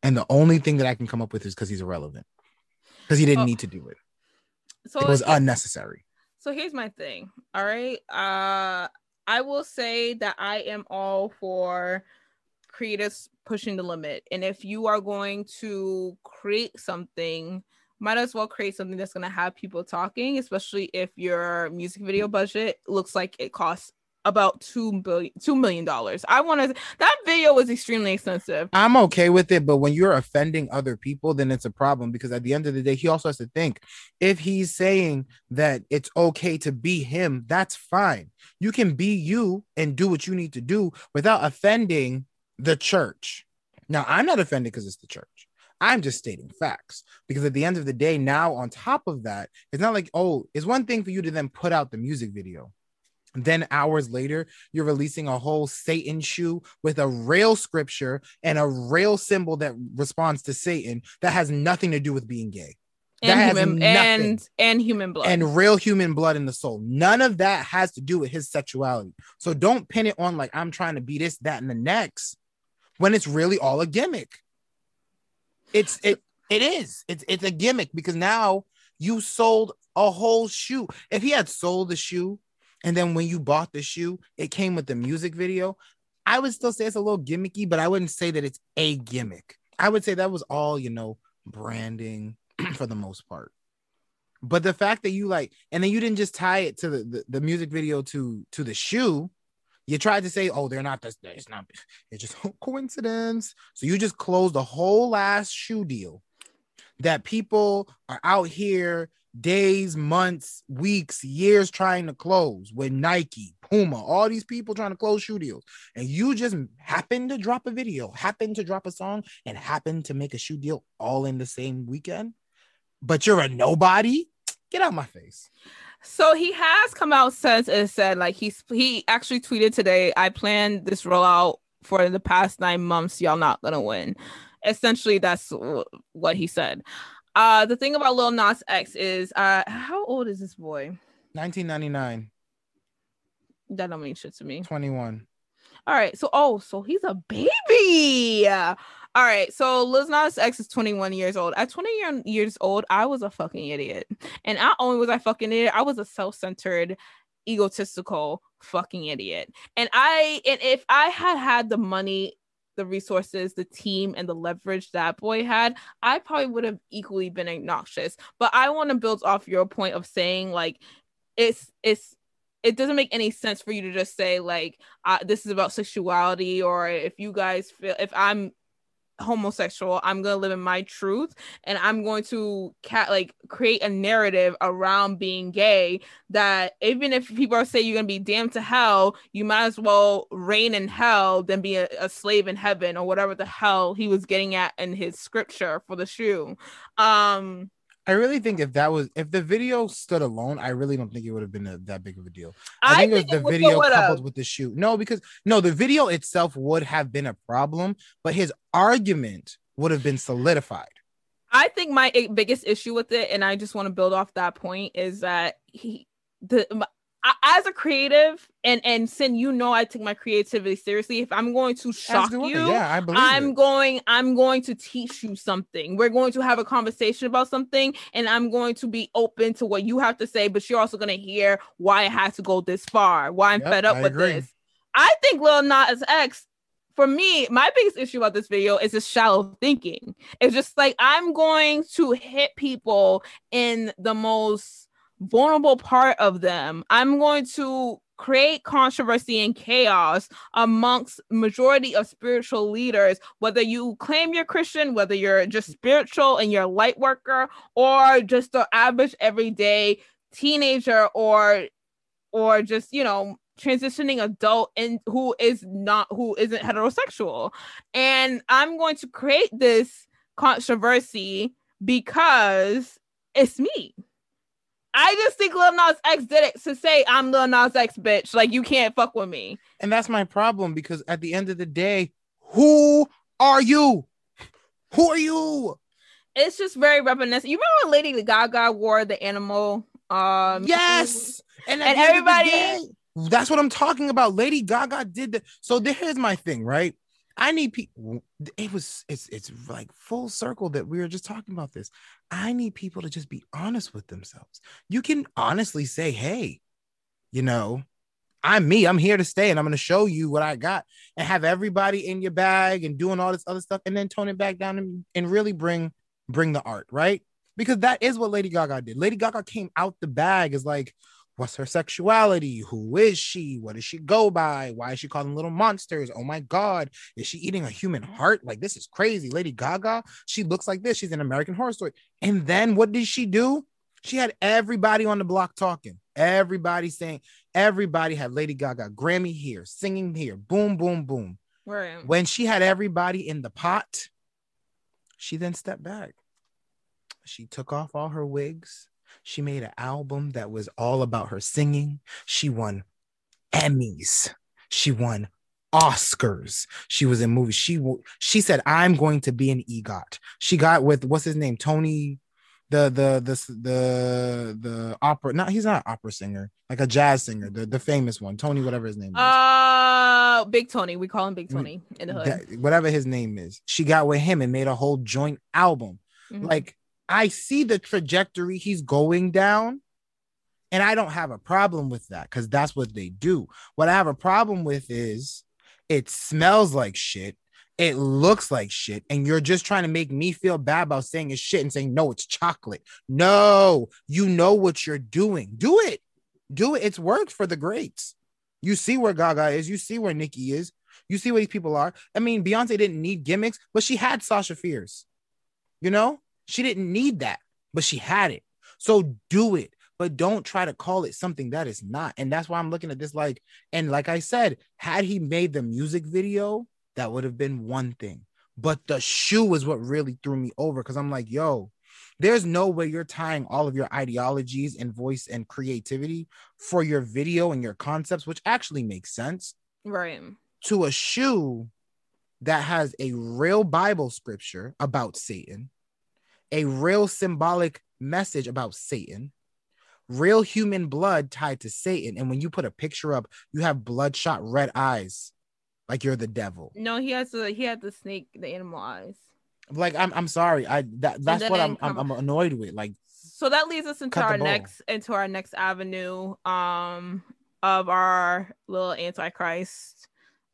And the only thing that I can come up with is because he's irrelevant. Because he didn't Oh. need to do it. So It was unnecessary. So here's my thing. All right. Uh I will say that I am all for creators pushing the limit. And if you are going to create something, might as well create something that's going to have people talking, especially if your music video budget looks like it costs about two billion two million dollars. I want to that video was extremely expensive. I'm okay with it, but when you're offending other people, then it's a problem because at the end of the day, he also has to think if he's saying that it's okay to be him, that's fine. You can be you and do what you need to do without offending the church. Now, I'm not offended because it's the church. I'm just stating facts because at the end of the day, now on top of that, it's not like, oh, it's one thing for you to then put out the music video. Then hours later, you're releasing a whole Satan shoe with a real scripture and a real symbol that responds to Satan that has nothing to do with being gay That And has human nothing. and and human blood. and real human blood in the soul. None of that has to do with his sexuality. So don't pin it on like I'm trying to be this, that, and the next when it's really all a gimmick. It's it it is. It's it's a gimmick because now you sold a whole shoe. If he had sold the shoe and then when you bought the shoe, it came with the music video, I would still say it's a little gimmicky, but I wouldn't say that it's a gimmick. I would say that was all, you know, branding [clears throat] for the most part. But the fact that you like, and then you didn't just tie it to the, the, the music video to to the shoe, you tried to say, oh, they're not this, it's not, it's just [laughs] coincidence. So you just closed the whole last shoe deal that people are out here days, months, weeks, years trying to close with Nike, Puma, all these people trying to close shoe deals. And you just happen to drop a video, happen to drop a song, and happen to make a shoe deal all in the same weekend. But you're a nobody. Get out my face. So he has come out since and said like he's he actually tweeted today. I planned this rollout for the past nine months. Y'all not gonna win. Essentially, that's what he said. Uh, the thing about Lil Nas X is, uh, how old is this boy? 1999, That don't mean shit to me. 21. All right, so oh, so he's a baby. All right, so Lil Nas X is 21 years old. At 20 years old, I was a fucking idiot, and not only was I fucking idiot, I was a self-centered, egotistical fucking idiot. And I, and if I had had the money, the resources, the team, and the leverage that boy had, I probably would have equally been obnoxious. But I want to build off your point of saying like, it's it's it doesn't make any sense for you to just say like uh, this is about sexuality or if you guys feel if i'm homosexual i'm gonna live in my truth and i'm going to cat like create a narrative around being gay that even if people are saying you're gonna be damned to hell you might as well reign in hell than be a, a slave in heaven or whatever the hell he was getting at in his scripture for the shoe. Um I really think if that was if the video stood alone, I really don't think it would have been a, that big of a deal. i, I, think, think it was the would video coupled with the shoot. No, because no, the video itself would have been a problem, but his argument would have been solidified. I think my eh, biggest issue with it, and I just want to build off that point, is that he the I- as a creative, and and Sin, you know, I take my creativity seriously. If I'm going to shock you, yeah, I believe I'm it. going I'm going to teach you something. We're going to have a conversation about something and I'm going to be open to what you have to say, but you're also going to hear why it has to go this far, why I'm Yep, fed up I with agree. this. I think Lil Nas X for me, my biggest issue about this video is just shallow thinking. It's just like I'm going to hit people in the most vulnerable part of them. I'm going to create controversy and chaos amongst majority of spiritual leaders whether you claim you're christian whether you're just spiritual and you're a light worker or just the average everyday teenager or or just you know transitioning adult and who is not who isn't heterosexual and i'm going to create this controversy because it's me I just think Lil Nas X did it to say I'm Lil Nas X, bitch. Like you can't fuck with me. And that's my problem because at the end of the day, who are you? Who are you? It's just very reminiscent. You remember when Lady Gaga wore the animal? Um, Yes. And, And the end of the everybody- day, that's what I'm talking about. Lady Gaga did that. So here's my thing, right? I need people. It was it's it's like full circle that we were just talking about this. I need people to just be honest with themselves. You can honestly say, "Hey, you know, I'm me. I'm here to stay, and I'm going to show you what I got." And have everybody in your bag and doing all this other stuff, and then tone it back down and, and really bring bring the art, right? Because that is what Lady Gaga did. Lady Gaga came out the bag as like, what's her sexuality? Who is she? What does she go by? Why is she calling little monsters? Oh my God. Is she eating a human heart? Like, this is crazy. Lady Gaga, she looks like this. She's an American horror story. And then what did she do? She had everybody on the block talking. Everybody saying, everybody had Lady Gaga, Grammy here, singing here, boom, boom, boom. right. When she had everybody in the pot, she then stepped back. She took off all her wigs. She made an album that was all about her singing. She won Emmys. She won Oscars. She was in movies. She she said, "I'm going to be an EGOT." She got with what's his name, Tony, the the the the the opera. No, he's not an opera singer, like a jazz singer, the the famous one, Tony, whatever his name is. Uh, Big Tony. We call him Big Tony in the hood. that- whatever his name is. She got with him and made a whole joint album. Mhm. Like I see the trajectory he's going down, and I don't have a problem with that because that's what they do. What I have a problem with is it smells like shit. It looks like shit, and you're just trying to make me feel bad about saying it's shit and saying no, it's chocolate. No, you know what you're doing. Do it. Do it. It's worked for the greats. You see where Gaga is. You see where Nicki is. You see where these people are. I mean, Beyonce didn't need gimmicks, but she had Sasha Fierce. You know, she didn't need that, but she had it. So do it, but don't try to call it something that is not. And that's why I'm looking at this like, and like I said, had he made the music video, that would have been one thing. But the shoe is what really threw me over because I'm like, yo, there's no way you're tying all of your ideologies and voice and creativity for your video and your concepts, which actually makes sense, Right. to a shoe that has a real Bible scripture about Satan, a real symbolic message about Satan, real human blood tied to Satan. And when you put a picture up, you have bloodshot red eyes, like you're the devil. No, he has the he had the snake, the animal eyes. Like I'm, I'm sorry. I that that's what I'm, I'm, I'm annoyed with. Like So that leads us into our next into our next avenue um of our little antichrist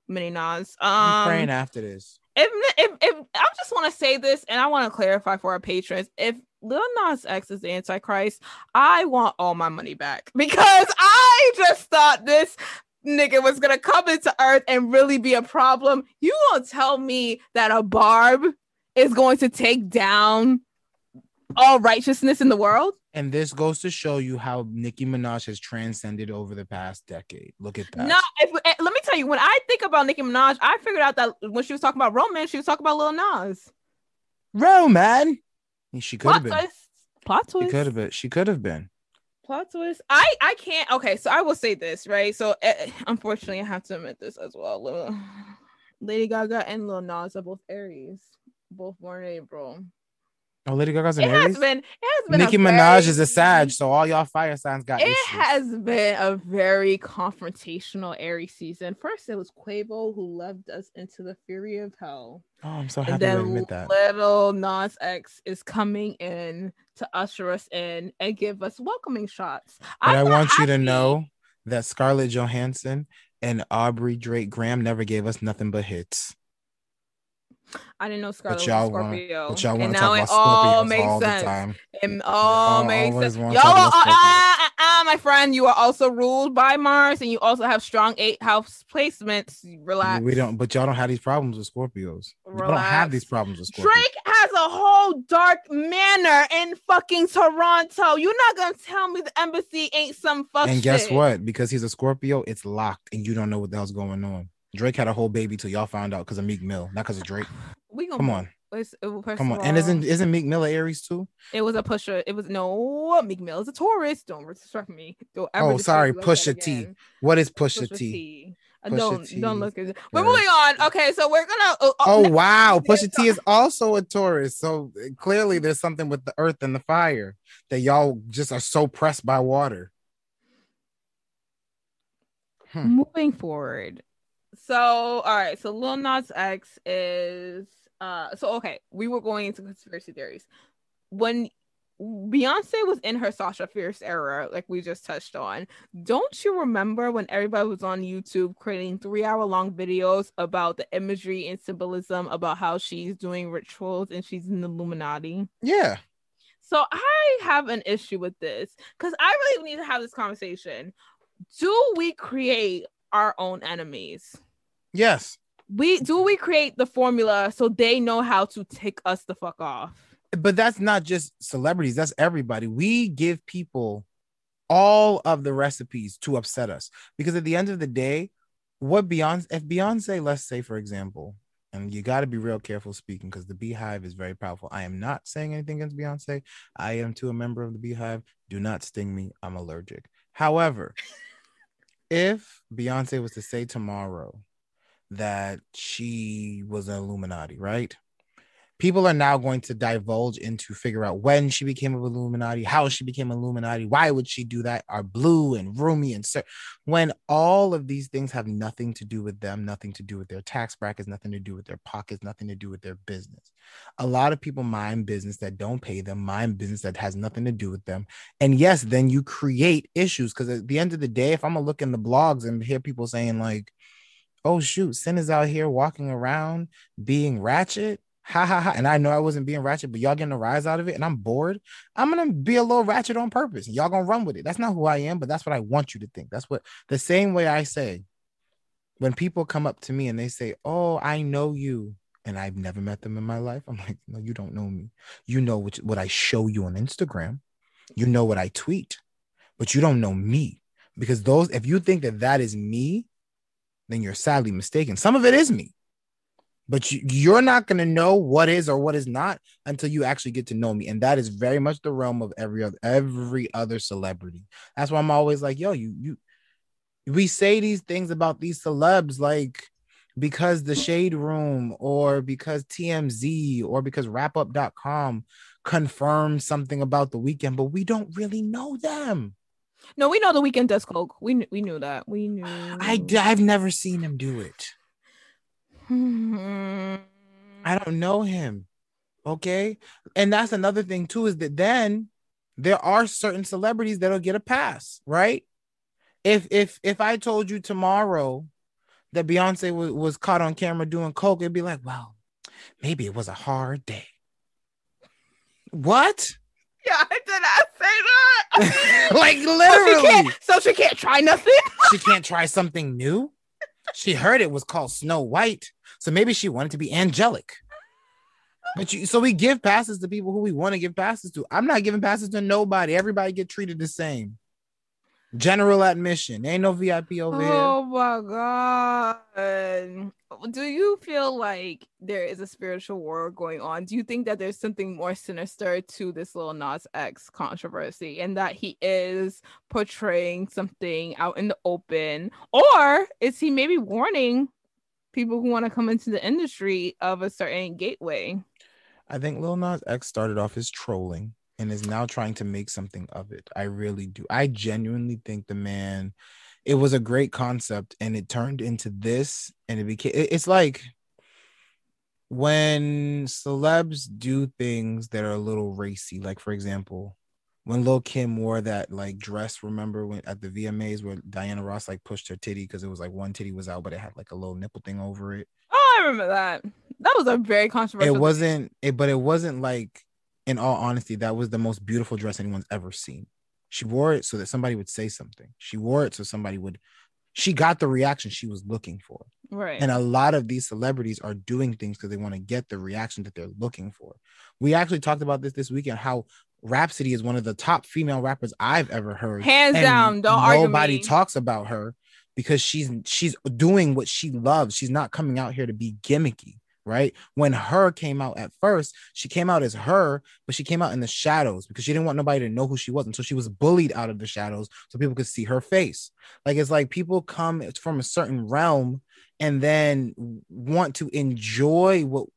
mini Nas. I'm Um praying after this. If, if, if I just want to say this and I want to clarify for our patrons, if Lil Nas X is the Antichrist, I want all my money back [laughs] because I just thought this nigga was gonna come into Earth and really be a problem. You gonna tell me that a barb is going to take down all righteousness in the world? And this goes to show you how Nicki Minaj has transcended over the past decade. Look at that. No, if, eh, let me tell you, when I think about Nicki Minaj, I figured out that when she was talking about romance, she was talking about Lil Nas. Roman. She could have Plot been. twist. Plot She twist. could have been. She could have been. plot twist i i can't okay so i will say this right so uh, unfortunately i have to admit this as well Lil- lady gaga and lil nas are both aries both born in april Oh, Lady Gaga's an it has been it has been Nicki Minaj very- is a Sag, so all y'all fire signs got it issues. has been a very confrontational Aries season. First, it was Quavo who loved us into the fury of hell. oh, I'm so happy to admit that. little Nas X is coming in to usher us in and give us welcoming shots. But I want you to know that Scarlett Johansson and Aubrey Drake Graham never gave us nothing but hits. I didn't know Scarlett was a y'all wanna- Scorpio. But y'all want to now talk it about all makes all the sense. time. It all Y'all makes sense. Y'all, uh, uh, uh, my friend, you are also ruled by Mars, and you also have strong eight house placements. Relax. We don't, but y'all don't have these problems with Scorpios. We don't have these problems with Scorpios. Drake has a whole dark manor in fucking Toronto. You're not gonna tell me the embassy ain't some fuck and guess shit. what? Because he's a Scorpio, it's locked, and you don't know what the hell's going on. Drake had a whole baby till y'all found out because of Meek Mill, not because of Drake. We gonna Come on, It's, it, come on. And isn't isn't Meek Mill Aries too? it was a pusher? It was no Meek Mill is a Taurus. Don't disrespect me. Don't Oh, sorry, me like that Pusha T. What is Pusha, Pusha T? T. Uh, Pusha don't T. don't look at it. We're moving on. Okay, so we're gonna. Oh, Oh ne- wow, Pusha T is also a Taurus. So uh, clearly, there's something with the earth and the fire that y'all just are so pressed by water. Hmm. moving forward. So all right, so Lil Nas X is uh so okay, we were going into conspiracy theories. When Beyonce was in her Sasha Fierce era, like we just touched on. Don't you remember when everybody was on YouTube creating three hour long videos about the imagery and symbolism about how she's doing rituals and she's in the Illuminati? Yeah, So I have an issue with this because I really need to have this conversation. Do we create our own enemies? Yes, We do we create the formula so they know how to tick us the fuck off? but that's not just celebrities. That's everybody. We give people all of the recipes to upset us because at the end of the day, what Beyonce, if Beyonce, let's say for example, and you got to be real careful speaking because the Beehive is very powerful. I am not saying anything against Beyonce. I am too a member of the Beehive. Do not sting me. I'm allergic. However, if Beyonce was to say tomorrow that she was an Illuminati, right? People are now going to divulge into figure out when she became an Illuminati, how she became Illuminati, why would she do that? Are Blue and Rumi and Sir, when all of these things have nothing to do with them, nothing to do with their tax brackets, nothing to do with their pockets, nothing to do with their business. A lot of people mind business that don't pay them, mind business that has nothing to do with them. And yes, then you create issues because at the end of the day, if I'm gonna look in the blogs and hear people saying like, "Oh shoot, Sin is out here walking around being ratchet," ha ha ha, and I know I wasn't being ratchet, but y'all getting a rise out of it, and I'm bored. I'm gonna be a little ratchet on purpose, and y'all gonna run with it. That's not who I am, but that's what I want you to think. That's what the same way I say when people come up to me and they say, "Oh, I know you." And I've never met them in my life. I'm like, no, you don't know me. You know what, what I show you on Instagram. You know what I tweet, but you don't know me because those, if you think that that is me, then you're sadly mistaken. Some of it is me, but you, you're not going to know what is or what is not until you actually get to know me. And that is very much the realm of every other, every other celebrity. That's why I'm always like, yo, you, you, we say these things about these celebs like because the shade room or because TMZ or because wrapup.com confirms something about the Weeknd, but we don't really know them. No, we know the Weeknd does coke. We we knew that. We knew. I I've never seen him do it. I I don't know him. Okay. And that's another thing too, is that then there are certain celebrities that'll get a pass, right? If if if I told you tomorrow that Beyonce was, was caught on camera doing coke, it'd be like, well, maybe it was a hard day. What? Yeah, I did not say that. like [laughs] so, she literally, can't, so she can't try nothing. she can't try something new. She heard it was called Snow White, so maybe she wanted to be angelic. But you, so we give passes to people who we want to give passes to. I'm not giving passes to nobody. Everybody get treated the same. General admission. Ain't no VIP over here. Oh my god. Do you feel like there is a spiritual war going on? Do you think that there's something more sinister to this little Nas X controversy and that he is portraying something out in the open? Or is he maybe warning people who want to come into the industry of a certain gateway? I think Lil Nas X started off as trolling and is now trying to make something of it. I really do. I genuinely think the man, it was a great concept and it turned into this and it became, it's like when celebs do things that are a little racy, like for example, when Lil Kim wore that like dress, remember when at the VMAs where Diana Ross like pushed her titty because it was like one titty was out, but it had like a little nipple thing over it Oh, I remember that. That was a very controversial. it wasn't it but it wasn't like in all honesty that was the most beautiful dress anyone's ever seen she wore it so that somebody would say something she wore it so somebody would she got the reaction she was looking for right. and a lot of these celebrities are doing things because they want to get the reaction that they're looking for we actually talked about this this weekend how Rapsody is one of the top female rappers I've ever heard. Hands And down, don't argue Nobody talks about her because she's she's doing what she loves. She's not coming out here to be gimmicky, right? When H.E.R. came out at first, she came out as H.E.R., but she came out in the shadows because she didn't want nobody to know who she was, and so she was bullied out of the shadows so people could see her face. Like it's like people come from a certain realm and then want to enjoy what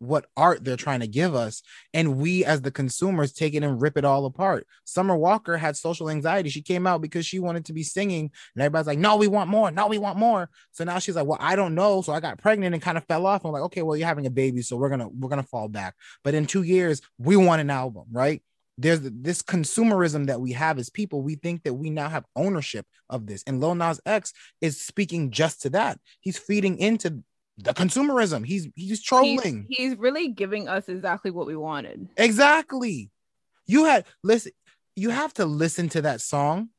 what art they're trying to give us and we as the consumers take it and rip it all apart. Summer walker had social anxiety. She came out because she wanted to be singing and everybody's like no we want more. No we want more. So now she's like well i don't know. So i got pregnant and kind of fell off. I'm like okay well you're having a baby so we're gonna we're gonna fall back. But in two years we want an album right? There's this consumerism that we have as people. We think that we now have ownership of this. And Lil Nas X is speaking just to that. He's feeding into the consumerism. He's he's He's, trolling. he's really giving us exactly what we wanted. Exactly. You had listen, you have to listen to that song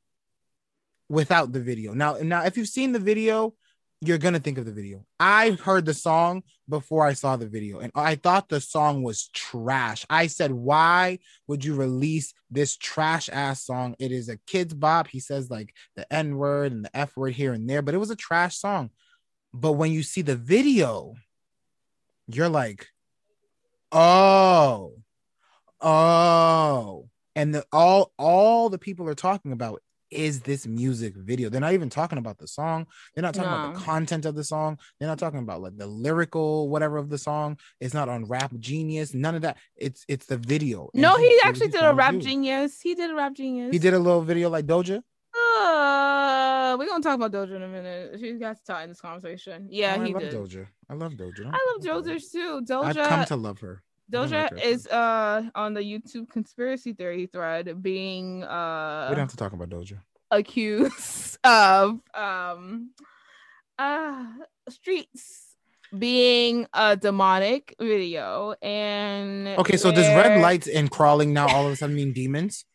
without the video. Now, now if you've seen the video, you're gonna think of the video. I heard the song before I saw the video, and I thought the song was trash. I said, Why would you release this trash ass song? It is a Kidz Bop. He says like the N-word and the F word here and there, but it was a trash song. But when you see the video, you're like, oh, oh, and the all all the people are talking about is this music video. They're not even talking about the song. They're not talking about the content of the song. They're not talking about like the lyrical whatever of the song. It's not on Rap Genius. None of that. It's it's the video. No, he what actually did a rap genius. He did a rap genius. He did a little video like Doja. Uh, we're gonna talk about Doja in a minute. She's got to talk in this conversation. Yeah, Oh, I he love did. Doja. I love Doja. I love Doja too. Doja. I've come to love her. Doja like is uh on the YouTube conspiracy theory thread being uh We uh don't have to talk about Doja. accused [laughs] of um uh streets being a demonic video and Okay, so does red lights and crawling now all of a sudden mean demons?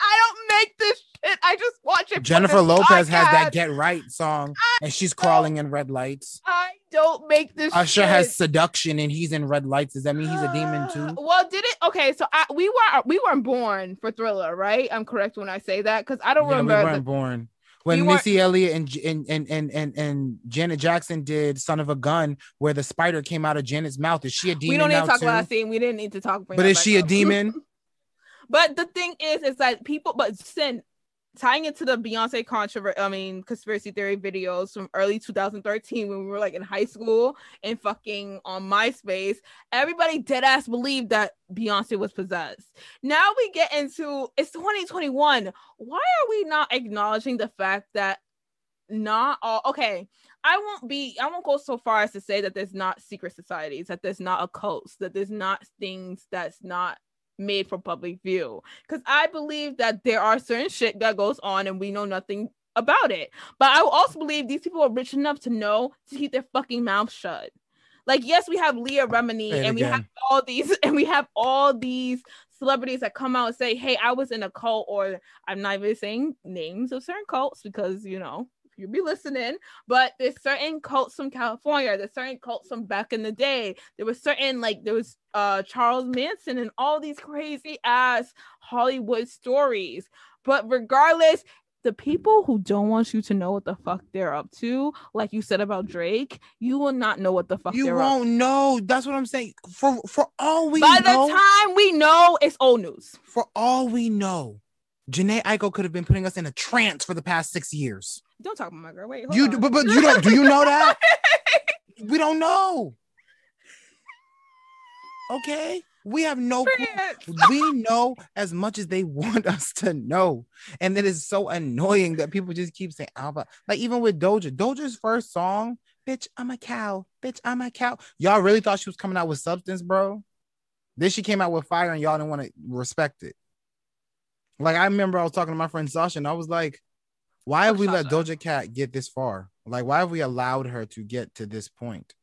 I don't make this shit. I just watch it. Jennifer Lopez has that. Get Right song and she's crawling in red lights. I don't make this. Usher shit. has seduction and he's in red lights. Does that mean he's a demon uh, too? Well, did it? Okay, so I, we were we weren't born for Thriller, right? I'm correct when I say that because I don't Yeah, we remember. weren't the- born. When We Missy Elliott and, and and and and and Janet Jackson did "Son of a Gun," where the spider came out of Janet's mouth, is she a demon we don't need to talk too? about that scene. We didn't need to talk. But is she a demon? [laughs] But the thing is, is that people, but sin, tying it to the Beyonce controversy, I mean, conspiracy theory videos from early 2013 when we were like in high school and fucking on MySpace, everybody dead ass believed that Beyonce was possessed. Now we get into it's 2021. Why are we not acknowledging the fact that not all okay? I won't be, I won't go so far as to say that there's not secret societies, that there's not occults, that there's not things that's not made for public view. Because i believe that there are certain shit that goes on and we know nothing about it. But i also believe these people are rich enough to know to keep their fucking mouth shut. Like yes we have leah remini it and we have all these [laughs] and we have all these celebrities that come out and say hey i was in a cult or i'm not even saying names of certain cults because you know you'll be listening but there's certain cults from california there's certain cults from back in the day there was certain like there was uh charles manson and all these crazy ass hollywood stories but regardless the people who don't want you to know what the fuck they're up to like you said about drake you will not know what the fuck You they're up won't know. That's what I'm saying. For for all we by know, the time we know it's old news for all we know, Jhené Aiko could have been putting us in a trance for the past six years. don't talk about my girl wait hold You on. but, but you don't do you know that? [laughs] we don't know. Okay. We have no clue. We know as much as they want [laughs] us to know. And it is so annoying that people just keep saying Alba. Like even with Doja, Doja's first song, bitch, I'm a cow. Bitch, I'm a cow. Y'all really thought she was coming out with substance, bro? Then she came out with fire and y'all didn't want to respect it. Like I remember I was talking to my friend Sasha and I was like, why have we let Doja Cat get this far? Like, why have we allowed her to get to this point?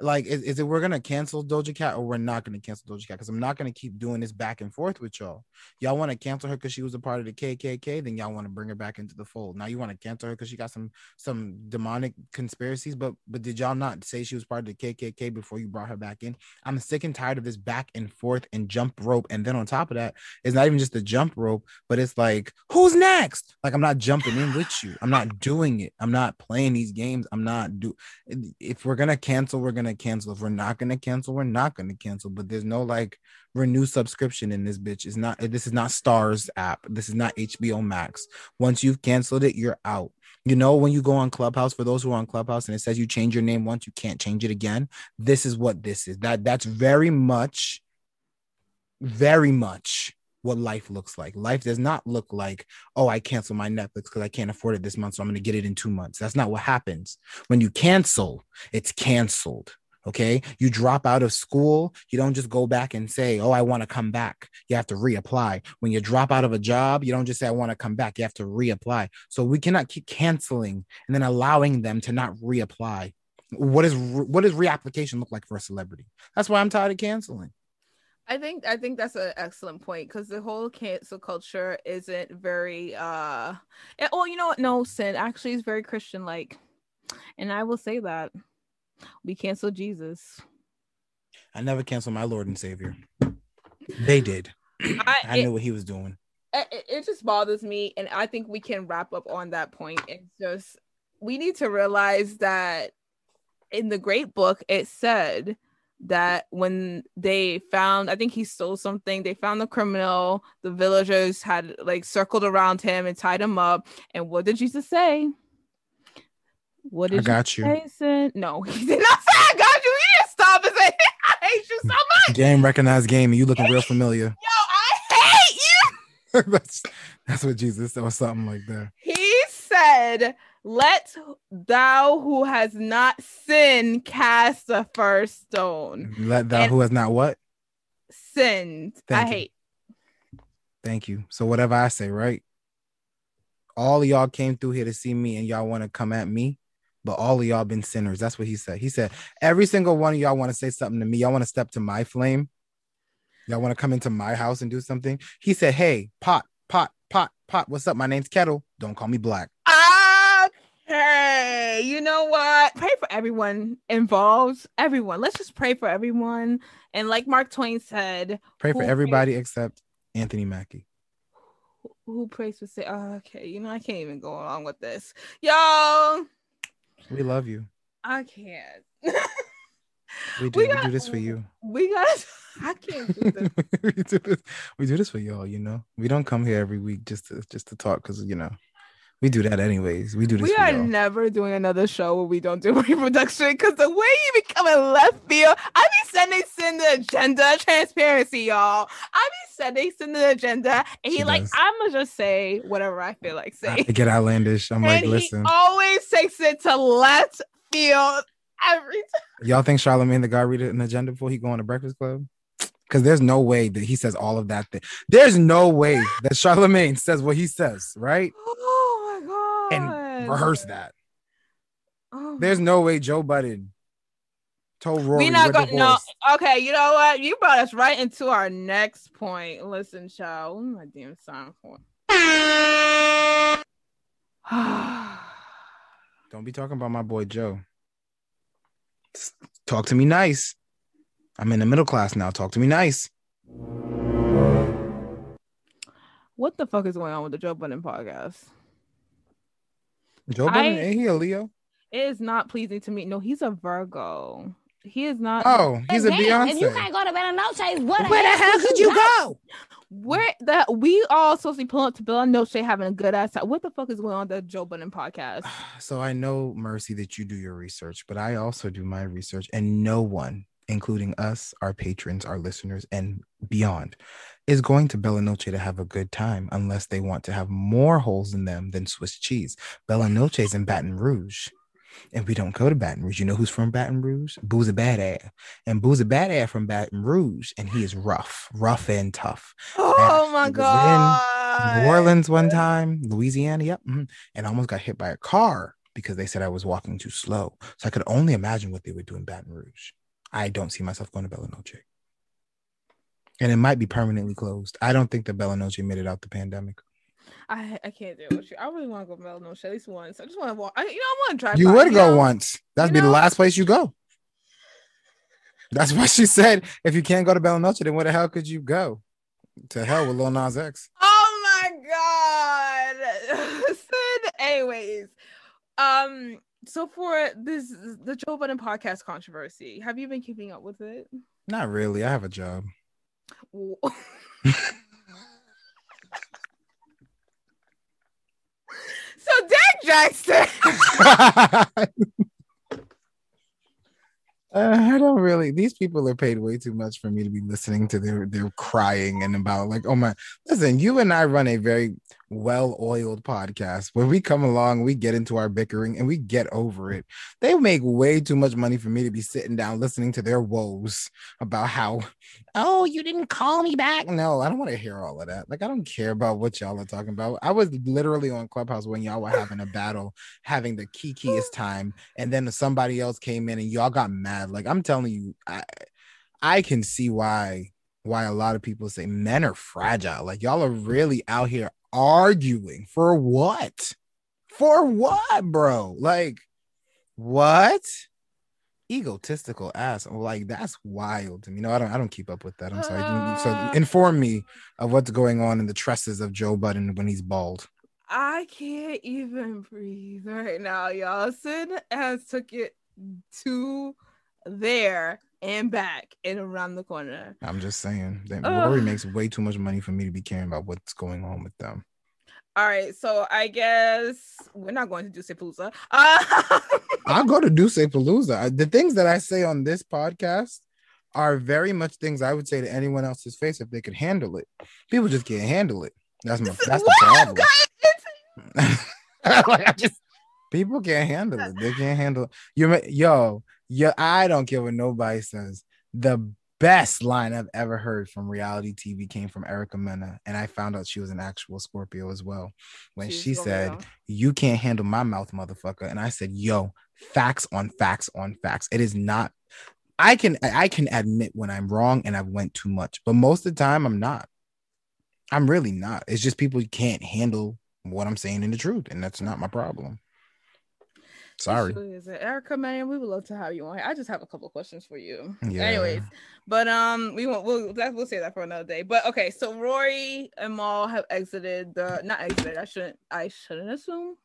Like, is, is it we're gonna cancel Doja Cat or we're not gonna cancel Doja Cat? Because I'm not gonna keep doing this back and forth with y'all. Y'all want to cancel her because she was a part of the KKK, then y'all want to bring her back into the fold. Now you want to cancel her because she got some some demonic conspiracies, but but did y'all not say she was part of the KKK before you brought her back in? I'm sick and tired of this back and forth and jump rope, and then on top of that, it's not even just the jump rope, but it's like who's next? Like I'm not jumping in with you. I'm not doing it. I'm not playing these games. I'm not do. If we're gonna cancel, we're gonna cancel. If we're not gonna cancel, we're not gonna cancel. But there's no like renew subscription in this bitch. It's not. This is not Starz app. This is not HBO Max. Once you've canceled it, you're out. You know when you go on Clubhouse. For those who are on Clubhouse, and it says you change your name once, you can't change it again. This is what this is. That that's very much, very much what life looks like. Life does not look like, oh, I cancel my Netflix because I can't afford it this month, so I'm going to get it in two months. That's not what happens. When you cancel, it's canceled. Okay. You drop out of school, you don't just go back and say, oh, I want to come back. You have to reapply. When you drop out of a job, you don't just say, I want to come back. You have to reapply. So we cannot keep canceling and then allowing them to not reapply. What is what does reapplication look like for a celebrity? That's why I'm tired of canceling. I think I think that's an excellent point because the whole cancel culture isn't very uh eh, well you know what no sin actually is very Christian like and I will say that we cancel Jesus I never canceled my Lord and Savior. They did. I, I it, knew what he was doing. it, it just bothers me and I think we can wrap up on that point it's just we need to realize that in the great book it said that when they found i think he stole something they found the criminal the villagers had like circled around him and tied him up and what did jesus say what did I got you. Jesus say? No [laughs] he did not say i got you he didn't stop and say [laughs] i hate you so much Game recognized game, and you looking real [laughs] familiar. yo i hate you that's that's what Jesus said, or something like that. He said, Let thou who has not sinned cast the first stone. Let thou And- who has not what? Sinned. Thank I you. hate. Thank you. So whatever I say, right? All of y'all came through here to see me, and y'all want to come at me, but all of y'all been sinners. That's what he said. He said every single one of y'all want to say something to me. Y'all want to step to my flame. Y'all want to come into my house and do something. He said, "Hey, pot, pot, pot, pot. What's up? My name's Kettle. Don't call me Black." Okay, you know what? Pray for everyone involved. Everyone. Let's just pray for everyone. And like Mark Twain said, Pray for everybody except Anthony Mackie. who prays for say, oh, okay, you know, I can't even go along with this. Yo, We love you. I can't. [laughs] We do. We We, do this for you. we got I can't do this. [laughs] we do this. We do this for y'all. You know, we don't come here every week just to just to talk because you know we do that anyways. We do this We are y'all. never doing another show where we don't do [laughs] reproduction because the way you be coming left field, I be sending send the agenda transparency, y'all. I be sending send the agenda, and he like, does. I'ma just say whatever I feel like I saying. get outlandish. I'm like, listen, he always takes it to left field every time. y'all think Charlemagne tha God read an agenda before he go on the Breakfast Club? Because there's no way that he says all of that. Thing. There's no way [laughs] that Charlemagne says what he says, right? [gasps] [gasps] My! And rehearse that. Oh There's no way Joe Budden told Rory we not going no okay you know what you brought us right into our next point listen child what am damn sign for [sighs] Don't be talking about my boy Joe. Talk to me nice. I'm in the middle class now. Talk to me nice. what the fuck is going on with the joe budden podcast Joe Budden, I- ain't he a Leo? it is not pleasing to me. No he's a virgo. He is not Oh, he's a Damn, If you can't go to Bella Noche, what Where the hell could you go? where that we all supposed to be pulling up to bill and no shade having a good ass time. What the fuck is going on with the joe budden podcast? [sighs] So I know, Mercy, that you do your research, but I also do my research, and no one, including us, our patrons, our listeners, and beyond, is going to Bella Noche to have a good time unless they want to have more holes in them than Swiss cheese. Bella Noche's in Baton Rouge. And we don't go to Baton Rouge. You know who's from Baton Rouge? Boo's a badass. And Boo's a badass from Baton Rouge. And he is rough, rough and tough. oh he my god New Orleans one time, Louisiana, yep, mhm, and almost got hit by a car because they said I was walking too slow. So I could only imagine what they would do in Baton Rouge. I don't see myself going to Bella Noche. And it might be permanently closed. I don't think that Bella Noche made it out the pandemic. I, I can't do it with you. I really want to go to Bella Noche at least once. I just want to walk. I, you know, I want to drive. You by, would go know? once. That'd You be the last place you go. That's what she said. If you can't go to Bella Noche, then where the hell could you go? To hell with Lil Nas X. Oh my god. [laughs] Sid, anyways, um, so for this the Joe Budden podcast controversy, have you been keeping up with it? Not really. I have a job. [laughs] so Dak Jackson. [laughs] Uh, I don't really. These people are paid way too much for me to be listening to their their crying and about like, oh my. Listen, you and I run a very well-oiled podcast where we come along, we get into our bickering, and we get over it. They make way too much money for me to be sitting down listening to their woes about how, oh, you didn't call me back. No, I don't want to hear all of that. Like, I don't care about what y'all are talking about. I was literally on Clubhouse when y'all were having a battle, having the kikiest [laughs] time and then somebody else came in and y'all got mad. Like I'm telling you, I I can see why why a lot of people say men are fragile. Like y'all are really out here arguing for what? For what, bro? Like what? Egotistical ass. Like that's wild to me. No, I don't I don't keep up with that. I'm sorry. You- So Uh. inform me of what's going on in the tresses of Joe Budden when he's bald. I can't even breathe right now, y'all. Sid has took it to there and back and around the corner. I'm just saying that Ugh. Rory makes way too much money for me to be caring about what's going on with them. All right, so I guess we're not going to do Sepulsa. [laughs] Uh, I'll go to [laughs] Duce Palooza. The things that I say on this podcast are very much things I would say to anyone else's face if they could handle it. People just can't handle it. That's my that's the problem. [laughs] Like I just people can't handle it. They can't handle you. Yo, yo, I don't care what nobody says. The best line I've ever heard from reality TV came from Erica Mena, and I found out she was an actual Scorpio as well. When She's she said. "You can't handle my mouth, motherfucker," and I said, "Yo, facts on facts on facts. It is not." I can I can admit when I'm wrong and I've went too much, but most of the time I'm not. I'm really not. It's just people can't handle what I'm saying in the truth, and that's not my problem. Sorry. Erica, man, we would love to have you on here. I just have a couple questions for you. Yeah. Anyways, but um, we won't. We'll that, we'll say that for another day. But okay, so Rory and Mal have exited the not exited. I shouldn't. I shouldn't assume.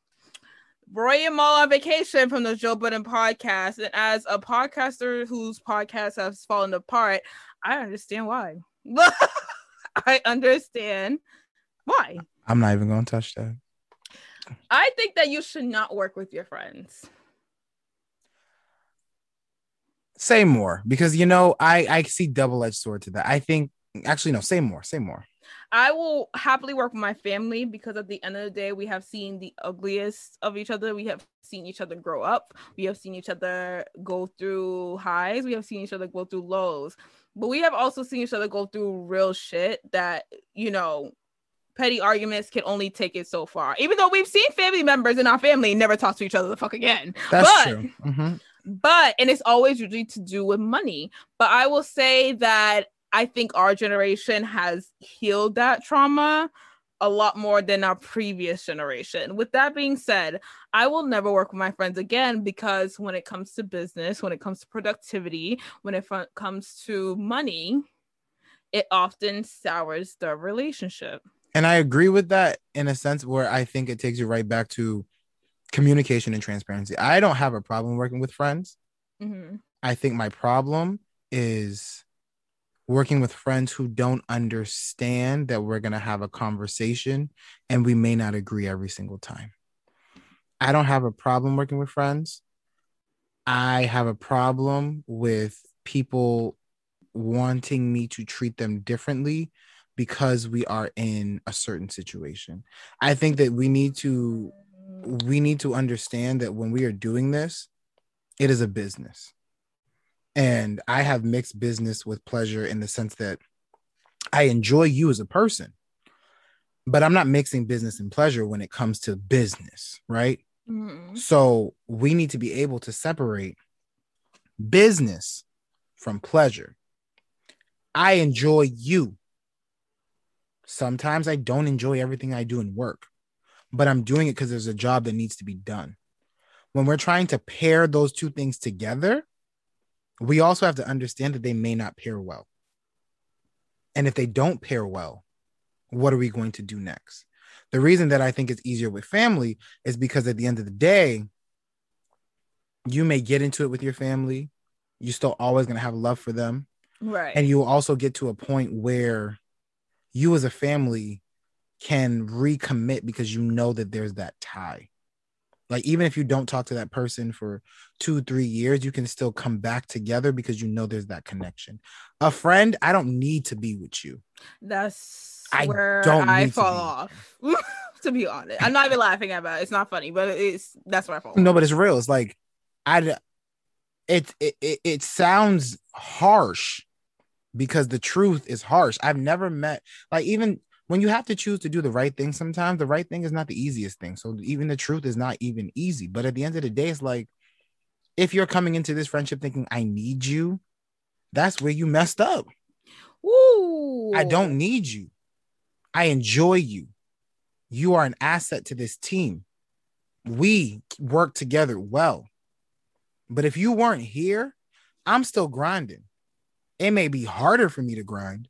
Roy and Mal on vacation from the Joe Budden podcast, and as a podcaster whose podcast has fallen apart, I understand why. [laughs] I understand why. I'm not even gonna touch that. I think that you should not work with your friends. Say more because you know I I see double edged sword to that. I think actually no. Say more. Say more. I will happily work with my family because at the end of the day, we have seen the ugliest of each other. We have seen each other grow up. We have seen each other go through highs. We have seen each other go through lows. But we have also seen each other go through real shit that, you know, petty arguments can only take it so far. Even though we've seen family members in our family never talk to each other the fuck again. That's But- true. Mhm. but and it's always usually to do with money but i will say that i think our generation has healed that trauma a lot more than our previous generation with that being said i will never work with my friends again because when it comes to business when it comes to productivity when it fr- comes to money it often sours the relationship And I agree with that in a sense where I think it takes you right back to communication and transparency. I don't have a problem working with friends. Mhm. I think my problem is working with friends who don't understand that we're going to have a conversation and we may not agree every single time. I don't have a problem working with friends. I have a problem with people wanting me to treat them differently because we are in a certain situation. I think that we need to we need to understand that when we are doing this, it is a business. And I have mixed business with pleasure in the sense that I enjoy you as a person, but I'm not mixing business and pleasure when it comes to business, right? Mhm. So we need to be able to separate business from pleasure. I enjoy you. Sometimes I don't enjoy everything I do in work, but I'm doing it because there's a job that needs to be done. When we're trying to pair those two things together, we also have to understand that they may not pair well. And if they don't pair well, what are we going to do next? The reason that I think it's easier with family is because at the end of the day, you may get into it with your family. You're still always going to have love for them. right And you will also get to a point where you as a family can recommit because you know that there's that tie. Like, even if you don't talk to that person for two, three years, you can still come back together because you know there's that connection. A friend, I don't need to be with you. That's I where don't I fall off. [laughs] to be honest, I'm not even laughing about it. It's not funny, but it's that's where I fall. No, off. but it's real. It's like I it it it, it sounds harsh because the truth is harsh. I've never met like even when you have to choose to do the right thing sometimes the right thing is not the easiest thing. So even the truth is not even easy. But at the end of the day it's like if you're coming into this friendship thinking I need you, that's where you messed up. Woo! I don't need you. I enjoy you. You are an asset to this team. We work together well. But if you weren't here, I'm still grinding. It may be harder for me to grind,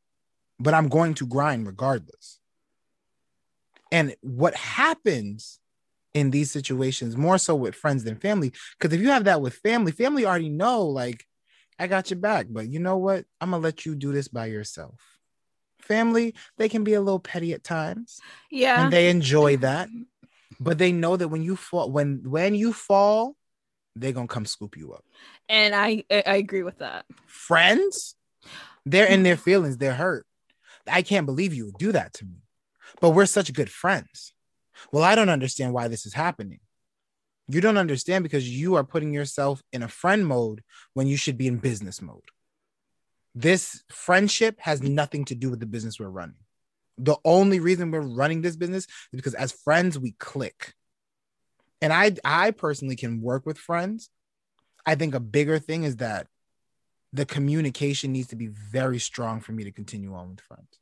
but I'm going to grind regardless. And what happens in these situations, more so with friends than family, because if you have that with family, family already know, like, I got your back, but you know what? I'm going to let you do this by yourself. Family, they can be a little petty at times Yeah. and they enjoy [laughs] that but they know that when you fall when when you fall they're gonna come scoop you up and I I I agree with that. friends they're in their mm-hmm. feelings they're hurt. I can't believe you would do that to me. But we're such good friends. Well i don't understand why this is happening. You don't understand because you are putting yourself in a friend mode when you should be in business mode. This friendship has nothing to do with the business we're running. The only reason we're running this business is because as friends we click. And i i personally can work with friends. I think a bigger thing is that the communication needs to be very strong for me to continue on with friends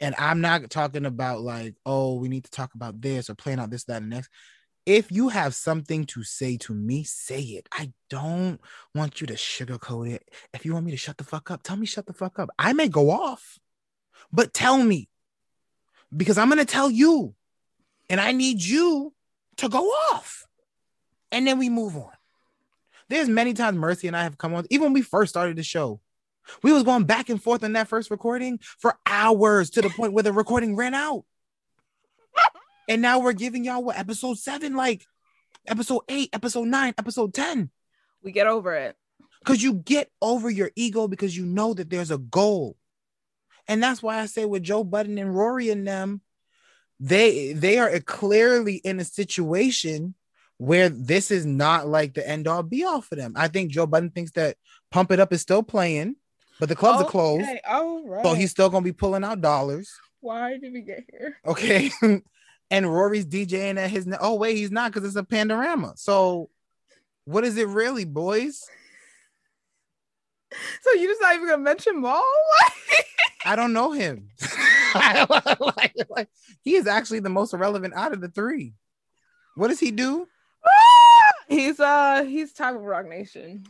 and i'm not talking about like oh we need to talk about this or plan out this that and next if you have something to say to me, say it. I don't want you to sugarcoat it. If you want me to shut the fuck up, tell me shut the fuck up. I may go off, but tell me because I'm going to tell you and I need you to go off. And then we move on. There's many times Mercy and I have come on, even when we first started the show, we was going back and forth on that first recording for hours to the point where the recording ran out. And now we're giving y'all what episode seven, like episode eight, episode nine, episode 10. We get over it. Because you get over your ego because you know that there's a goal. And that's why I say with Joe Budden and Rory and them, they they are clearly in a situation where this is not like the end all be all for them. I think Joe Budden thinks that Pump It Up is still playing, but the clubs are closed. Okay, All right. So he's still gonna be pulling out dollars. Why did we get here? Okay. [laughs] and Rory's DJing at his ne- oh wait, he's not because it's a panorama. So what is it really, boys? So you just not even gonna mention Mal? [laughs] I don't know him. [laughs] like, like, he is actually the most irrelevant out of the three. What does he do? He's uh he's top of Roc Nation.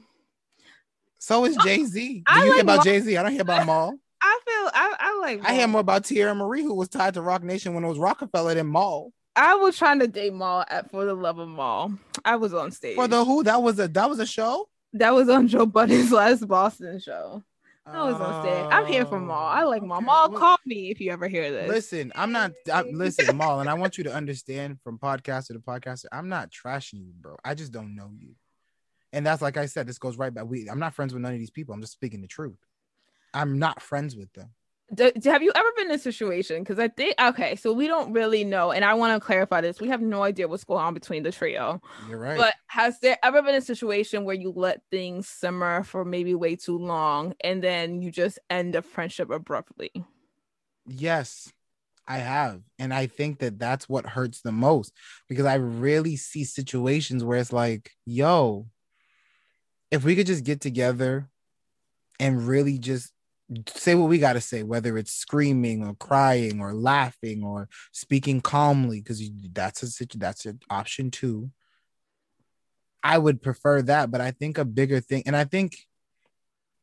So is Jay Z. Do I you hear about Mal. Jay Z? I don't hear about Mal. [laughs] I feel I, I like I hear more about Teairra Mari, who was tied to Roc Nation when it was Roc-A-Fella than Mal. I was trying to date Mal at for the love of Mal. I was on stage. For the who? That was a that was a show. that was on Joe Budden's [laughs] last Boston show. I was on stage. I'm here for oh, Mal. I like Mal. Oh, Mal, well- call me if you ever hear this. Listen, I'm not. I, listen, Mal, and I want you to understand from podcaster to podcaster, I'm not trashing you, bro. I just don't know you, and that's like I said. This goes right back. We, I'm not friends with none of these people. I'm just speaking the truth. I'm not friends with them. D- d- have you ever been in a situation? Because I think okay, so we don't really know, and I want to clarify this. We have no idea what's going on between the trio. You're right. But has there ever been a situation where you let things simmer for maybe way too long, and then you just end a friendship abruptly? Yes, I have. And I think that that's what hurts the most because I really see situations where it's like, yo, if we could just get together and really just say what we got to say, whether it's screaming or crying or laughing or speaking calmly, because that's a that's an option too. I would prefer that, but I think a bigger thing, and I think,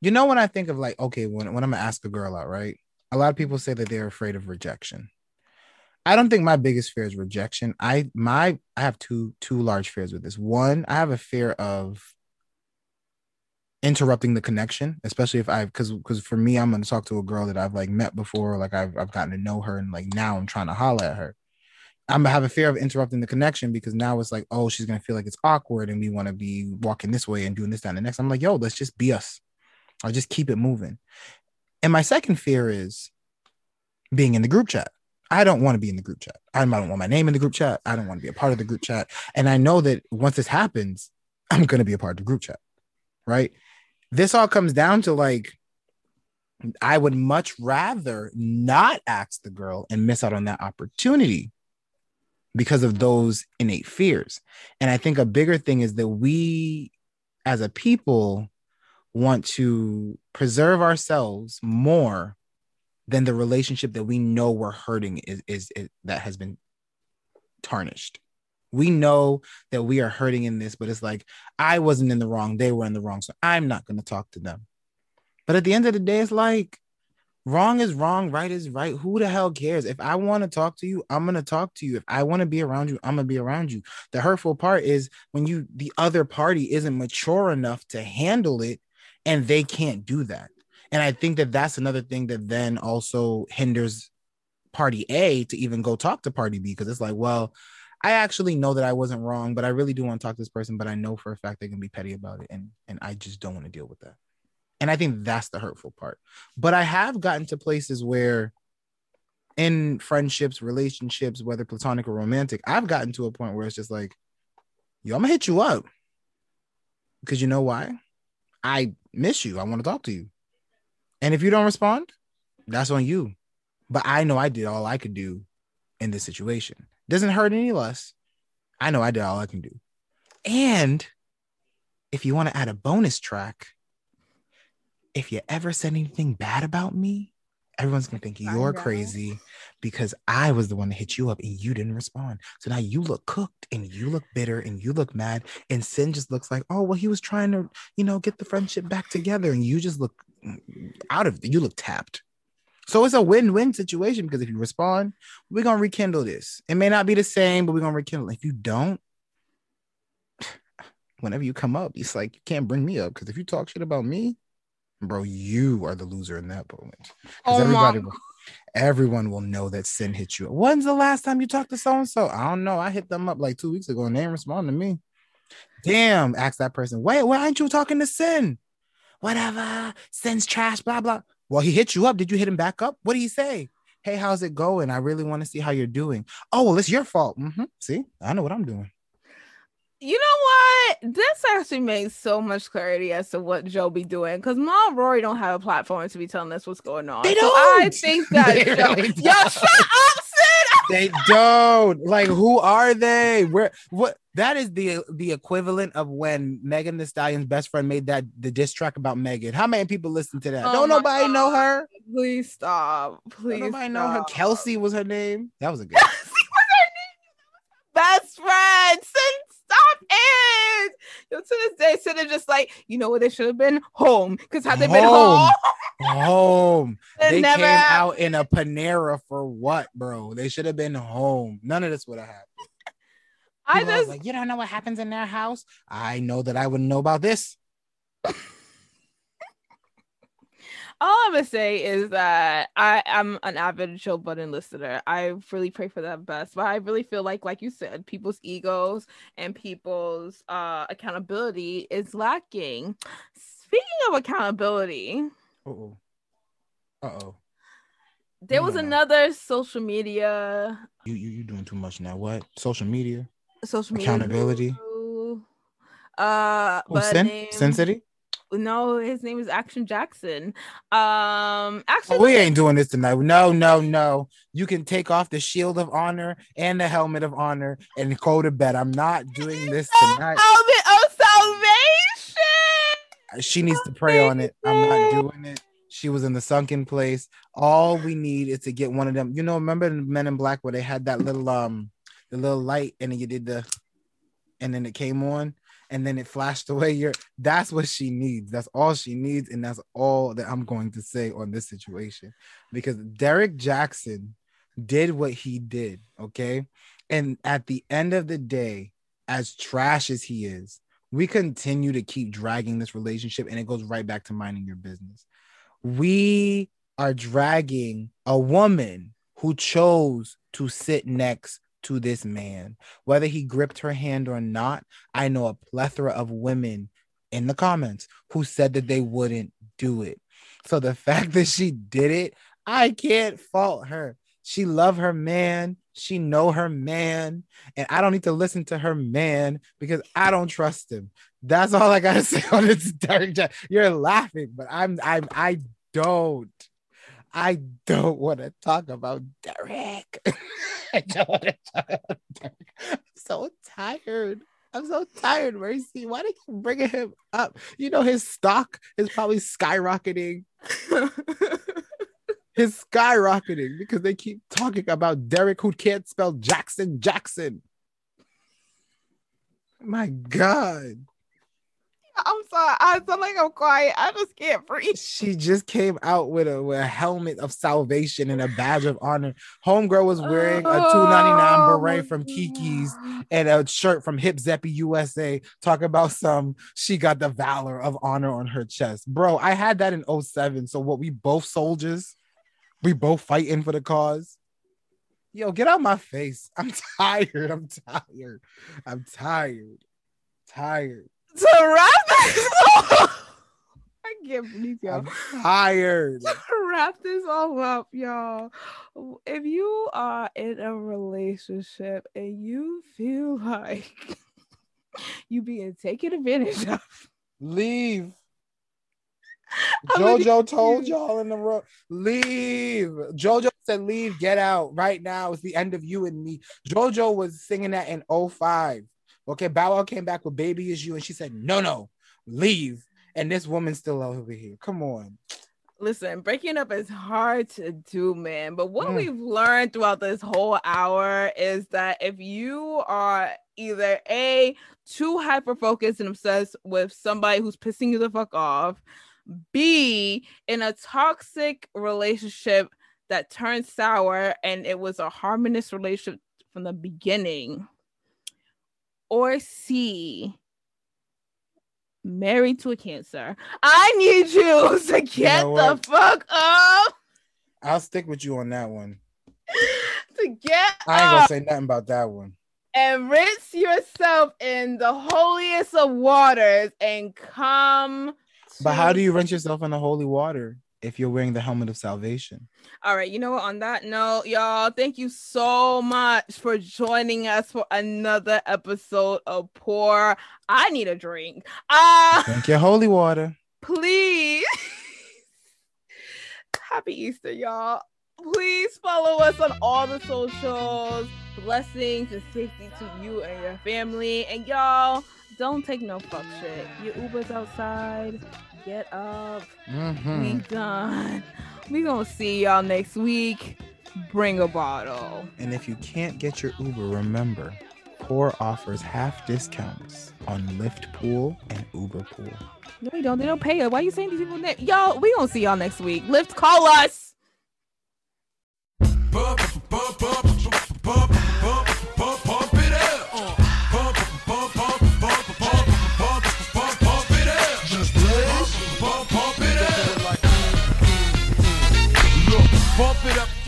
you know, when I think of like, okay, when, when I'm gonna ask a girl out, right? a lot of people say that they're afraid of rejection. I don't think my biggest fear is rejection. I my I have two two large fears with this. One, I have a fear of interrupting the connection, especially if I because because for me, I'm gonna talk to a girl that I've like met before, like I've I've gotten to know her, and like now I'm trying to holler at her. I'm gonna have a fear of interrupting the connection because now it's like, oh, she's gonna feel like it's awkward, and we want to be walking this way and doing this, that, and the next. I'm like, yo, let's just be us. I'll just keep it moving. And my second fear is being in the group chat. I don't want to be in the group chat. I don't want my name in the group chat. I don't want to be a part of the group chat. And I know that once this happens, I'm going to be a part of the group chat. Right. This all comes down to like, I would much rather not ask the girl and miss out on that opportunity because of those innate fears. And I think a bigger thing is that we as a people want to preserve ourselves more than the relationship that we know we're hurting is, is, is that has been tarnished. We know that we are hurting in this, but it's like I wasn't in the wrong, they were in the wrong, so I'm not going to talk to them. But at the end of the day, it's like wrong is wrong, right is right. Who the hell cares? If I want to talk to you, I'm going to talk to you. If I want to be around you, I'm going to be around you. The hurtful part is when you the other party isn't mature enough to handle it and they can't do that. And I think that that's another thing that then also hinders party A to even go talk to party B because it's like, well, I actually know that I wasn't wrong, but I really do want to talk to this person, but I know for a fact they can be petty about it and and I just don't want to deal with that. And I think that's the hurtful part. But I have gotten to places where in friendships, relationships, whether platonic or romantic, I've gotten to a point where it's just like, yo, I'm gonna hit you up. Because you know why? I miss you. I want to talk to you. And if you don't respond, that's on you. But I know I did all I could do in this situation. Doesn't hurt any less. I know I did all I can do. And if you want to add a bonus track, if you ever said anything bad about me Everyone's gonna think you're crazy because I was the one that hit you up and you didn't respond. So now you look cooked and you look bitter and you look mad. And Sin just looks like, oh well, he was trying to, you know, get the friendship back together, and you just look out of you look tapped. So it's a win-win situation because if you respond, we're gonna rekindle this. It may not be the same, but we're gonna rekindle. If you don't, [sighs] whenever you come up, it's like you can't bring me up because if you talk shit about me, bro, you are the loser in that moment. Oh everybody will, everyone will know that sin hit you. When's the last time you talked to so and so? I don't know. I hit them up like two weeks ago and they didn't respond to me. Damn, ask that person. Wait, why aren't you talking to Sin? Whatever. Sin's trash, blah, blah. Well, he hit you up. Did you hit him back up? What did he say? Hey, how's it going? I really want to see how you're doing. Oh, well, it's your fault. Mhm. See, I know what I'm doing. You know what? This actually makes so much clarity as to what Joe be doing because Mom and Rory don't have a platform to be telling us what's going on. They So I don't. think that [laughs] Joe, really [laughs] yo, shut up. They don't. Like, who are they? Where what that is the the equivalent of when Megan Thee Stallion's best friend made that the diss track about Megan. How many people listen to that? Oh don't nobody know her. Please stop. Please. Don't nobody know her. Kelsey was her name. That was a [laughs] good. best friend. Sid, it. Yo, to this day, Sid is just like, you know what? They should have been home because had they been Home. home. [laughs] They never came happened. out in a Panera for what, bro? They should have been home. None of this would have happened. I People just like, you don't know what happens in their house. I know that I wouldn't know about this. All I'm gonna say is that I am an avid Joe Budden listener. I really pray for that best, but I really feel like, like you said, people's egos and people's uh accountability is lacking. Speaking of accountability, Uh oh. Uh oh. there was another social media You you you doing too much now. What? Social media? social media Accountability? guru, Uh, Oh, but Sin? Sin City? No, his name is Action Jackson. Um, actually, Oh, we ain't doing this tonight. No, no, no. You can take off the shield of honor and the helmet of honor and go to bed. I'm not doing this tonight. Helmet of salvation. She needs to pray on it. I'm not doing it. She was in the sunken place. All we need is to get one of them. You know, remember in Men in Black where they had that little um the little light and then you did the and then it came on and then it flashed away. You're that's what she needs. That's all she needs, and that's all that I'm going to say on this situation. Because Derek Jackson did what he did, okay? And at the end of the day, as trash as he is, we continue to keep dragging this relationship and it goes right back to minding your business. We are dragging a woman who chose to sit next to this man. Whether he gripped her hand or not, I know a plethora of women in the comments who said that they wouldn't do it. So the [laughs] fact that she did it, I can't fault her. She love her man. She know her man, and I don't need to listen to her man because I don't trust him. That's all I gotta [laughs] say on this Jack. You're laughing, but I'm I'm I don't. I don't want to talk about Derek. [laughs] I don't want to talk about Derek. I'm so tired. I'm so tired, Mercy. Why did you bring him up? You know his stock is probably skyrocketing. [laughs] His skyrocketing because they keep talking about Derek who can't spell Jackson Jackson. My God. I'm sorry. I sound like I'm quiet. I just can't breathe. She just came out with a, with a helmet of salvation and a badge of honor. Homegirl was wearing a 299 beret from Kiki's and a shirt from Hip Zeppy USA. Talk about some. She got the valor of honor on her chest, bro. I had that in 07. So what? We both soldiers. We both fighting for the cause. Yo, get out my face. [laughs] I'm tired. I'm tired. I'm tired. Tired. To wrap I can't believe y'all. I'm tired. [laughs] Wrap this all up, y'all. If you are in a relationship and you feel [laughs] like you being taken advantage of, Leave. [laughs] Jojo told y'all in the room, leave. Jojo said, leave, get out right now. It's the end of you and me. Jojo was singing that in 05. Okay, Bow Wow came back with Baby Is You, and she said, no, no, leave. And this woman's still over here. Come on. Listen, breaking up is hard to do, man. But what Mm. we've learned throughout this whole hour is that if you are either A, too hyper focused and obsessed with somebody who's pissing you the fuck off, B, in a toxic relationship that turned sour and it was a harmonious relationship from the beginning, or C, married to a cancer. I need you [laughs] to get the fuck up. I'll stick with you on that one. [laughs] To get I ain't gonna say nothing about that one. and rinse yourself in the holiest of waters and come. But how do you rinse yourself in the holy water if you're wearing the helmet of salvation? All right, you know what? On that note, y'all, thank you so much for joining us for another episode of Poor. I need a drink. Uh Drink your holy water. please. [laughs] Happy Easter, y'all. Please follow us on all the socials. Blessings and safety to you and your family. And y'all, don't take no fuck shit. Your Uber's outside. Get up. Mm-hmm. We done. We gonna see y'all next week. Bring a bottle. And if you can't get your Uber, remember, Core offers half discounts on Lyft Pool and Uber Pool. No, you don't. They don't pay us. Why are you saying these people? Ne- y'all, we gonna see y'all next week. Lyft, call us. Bump it up.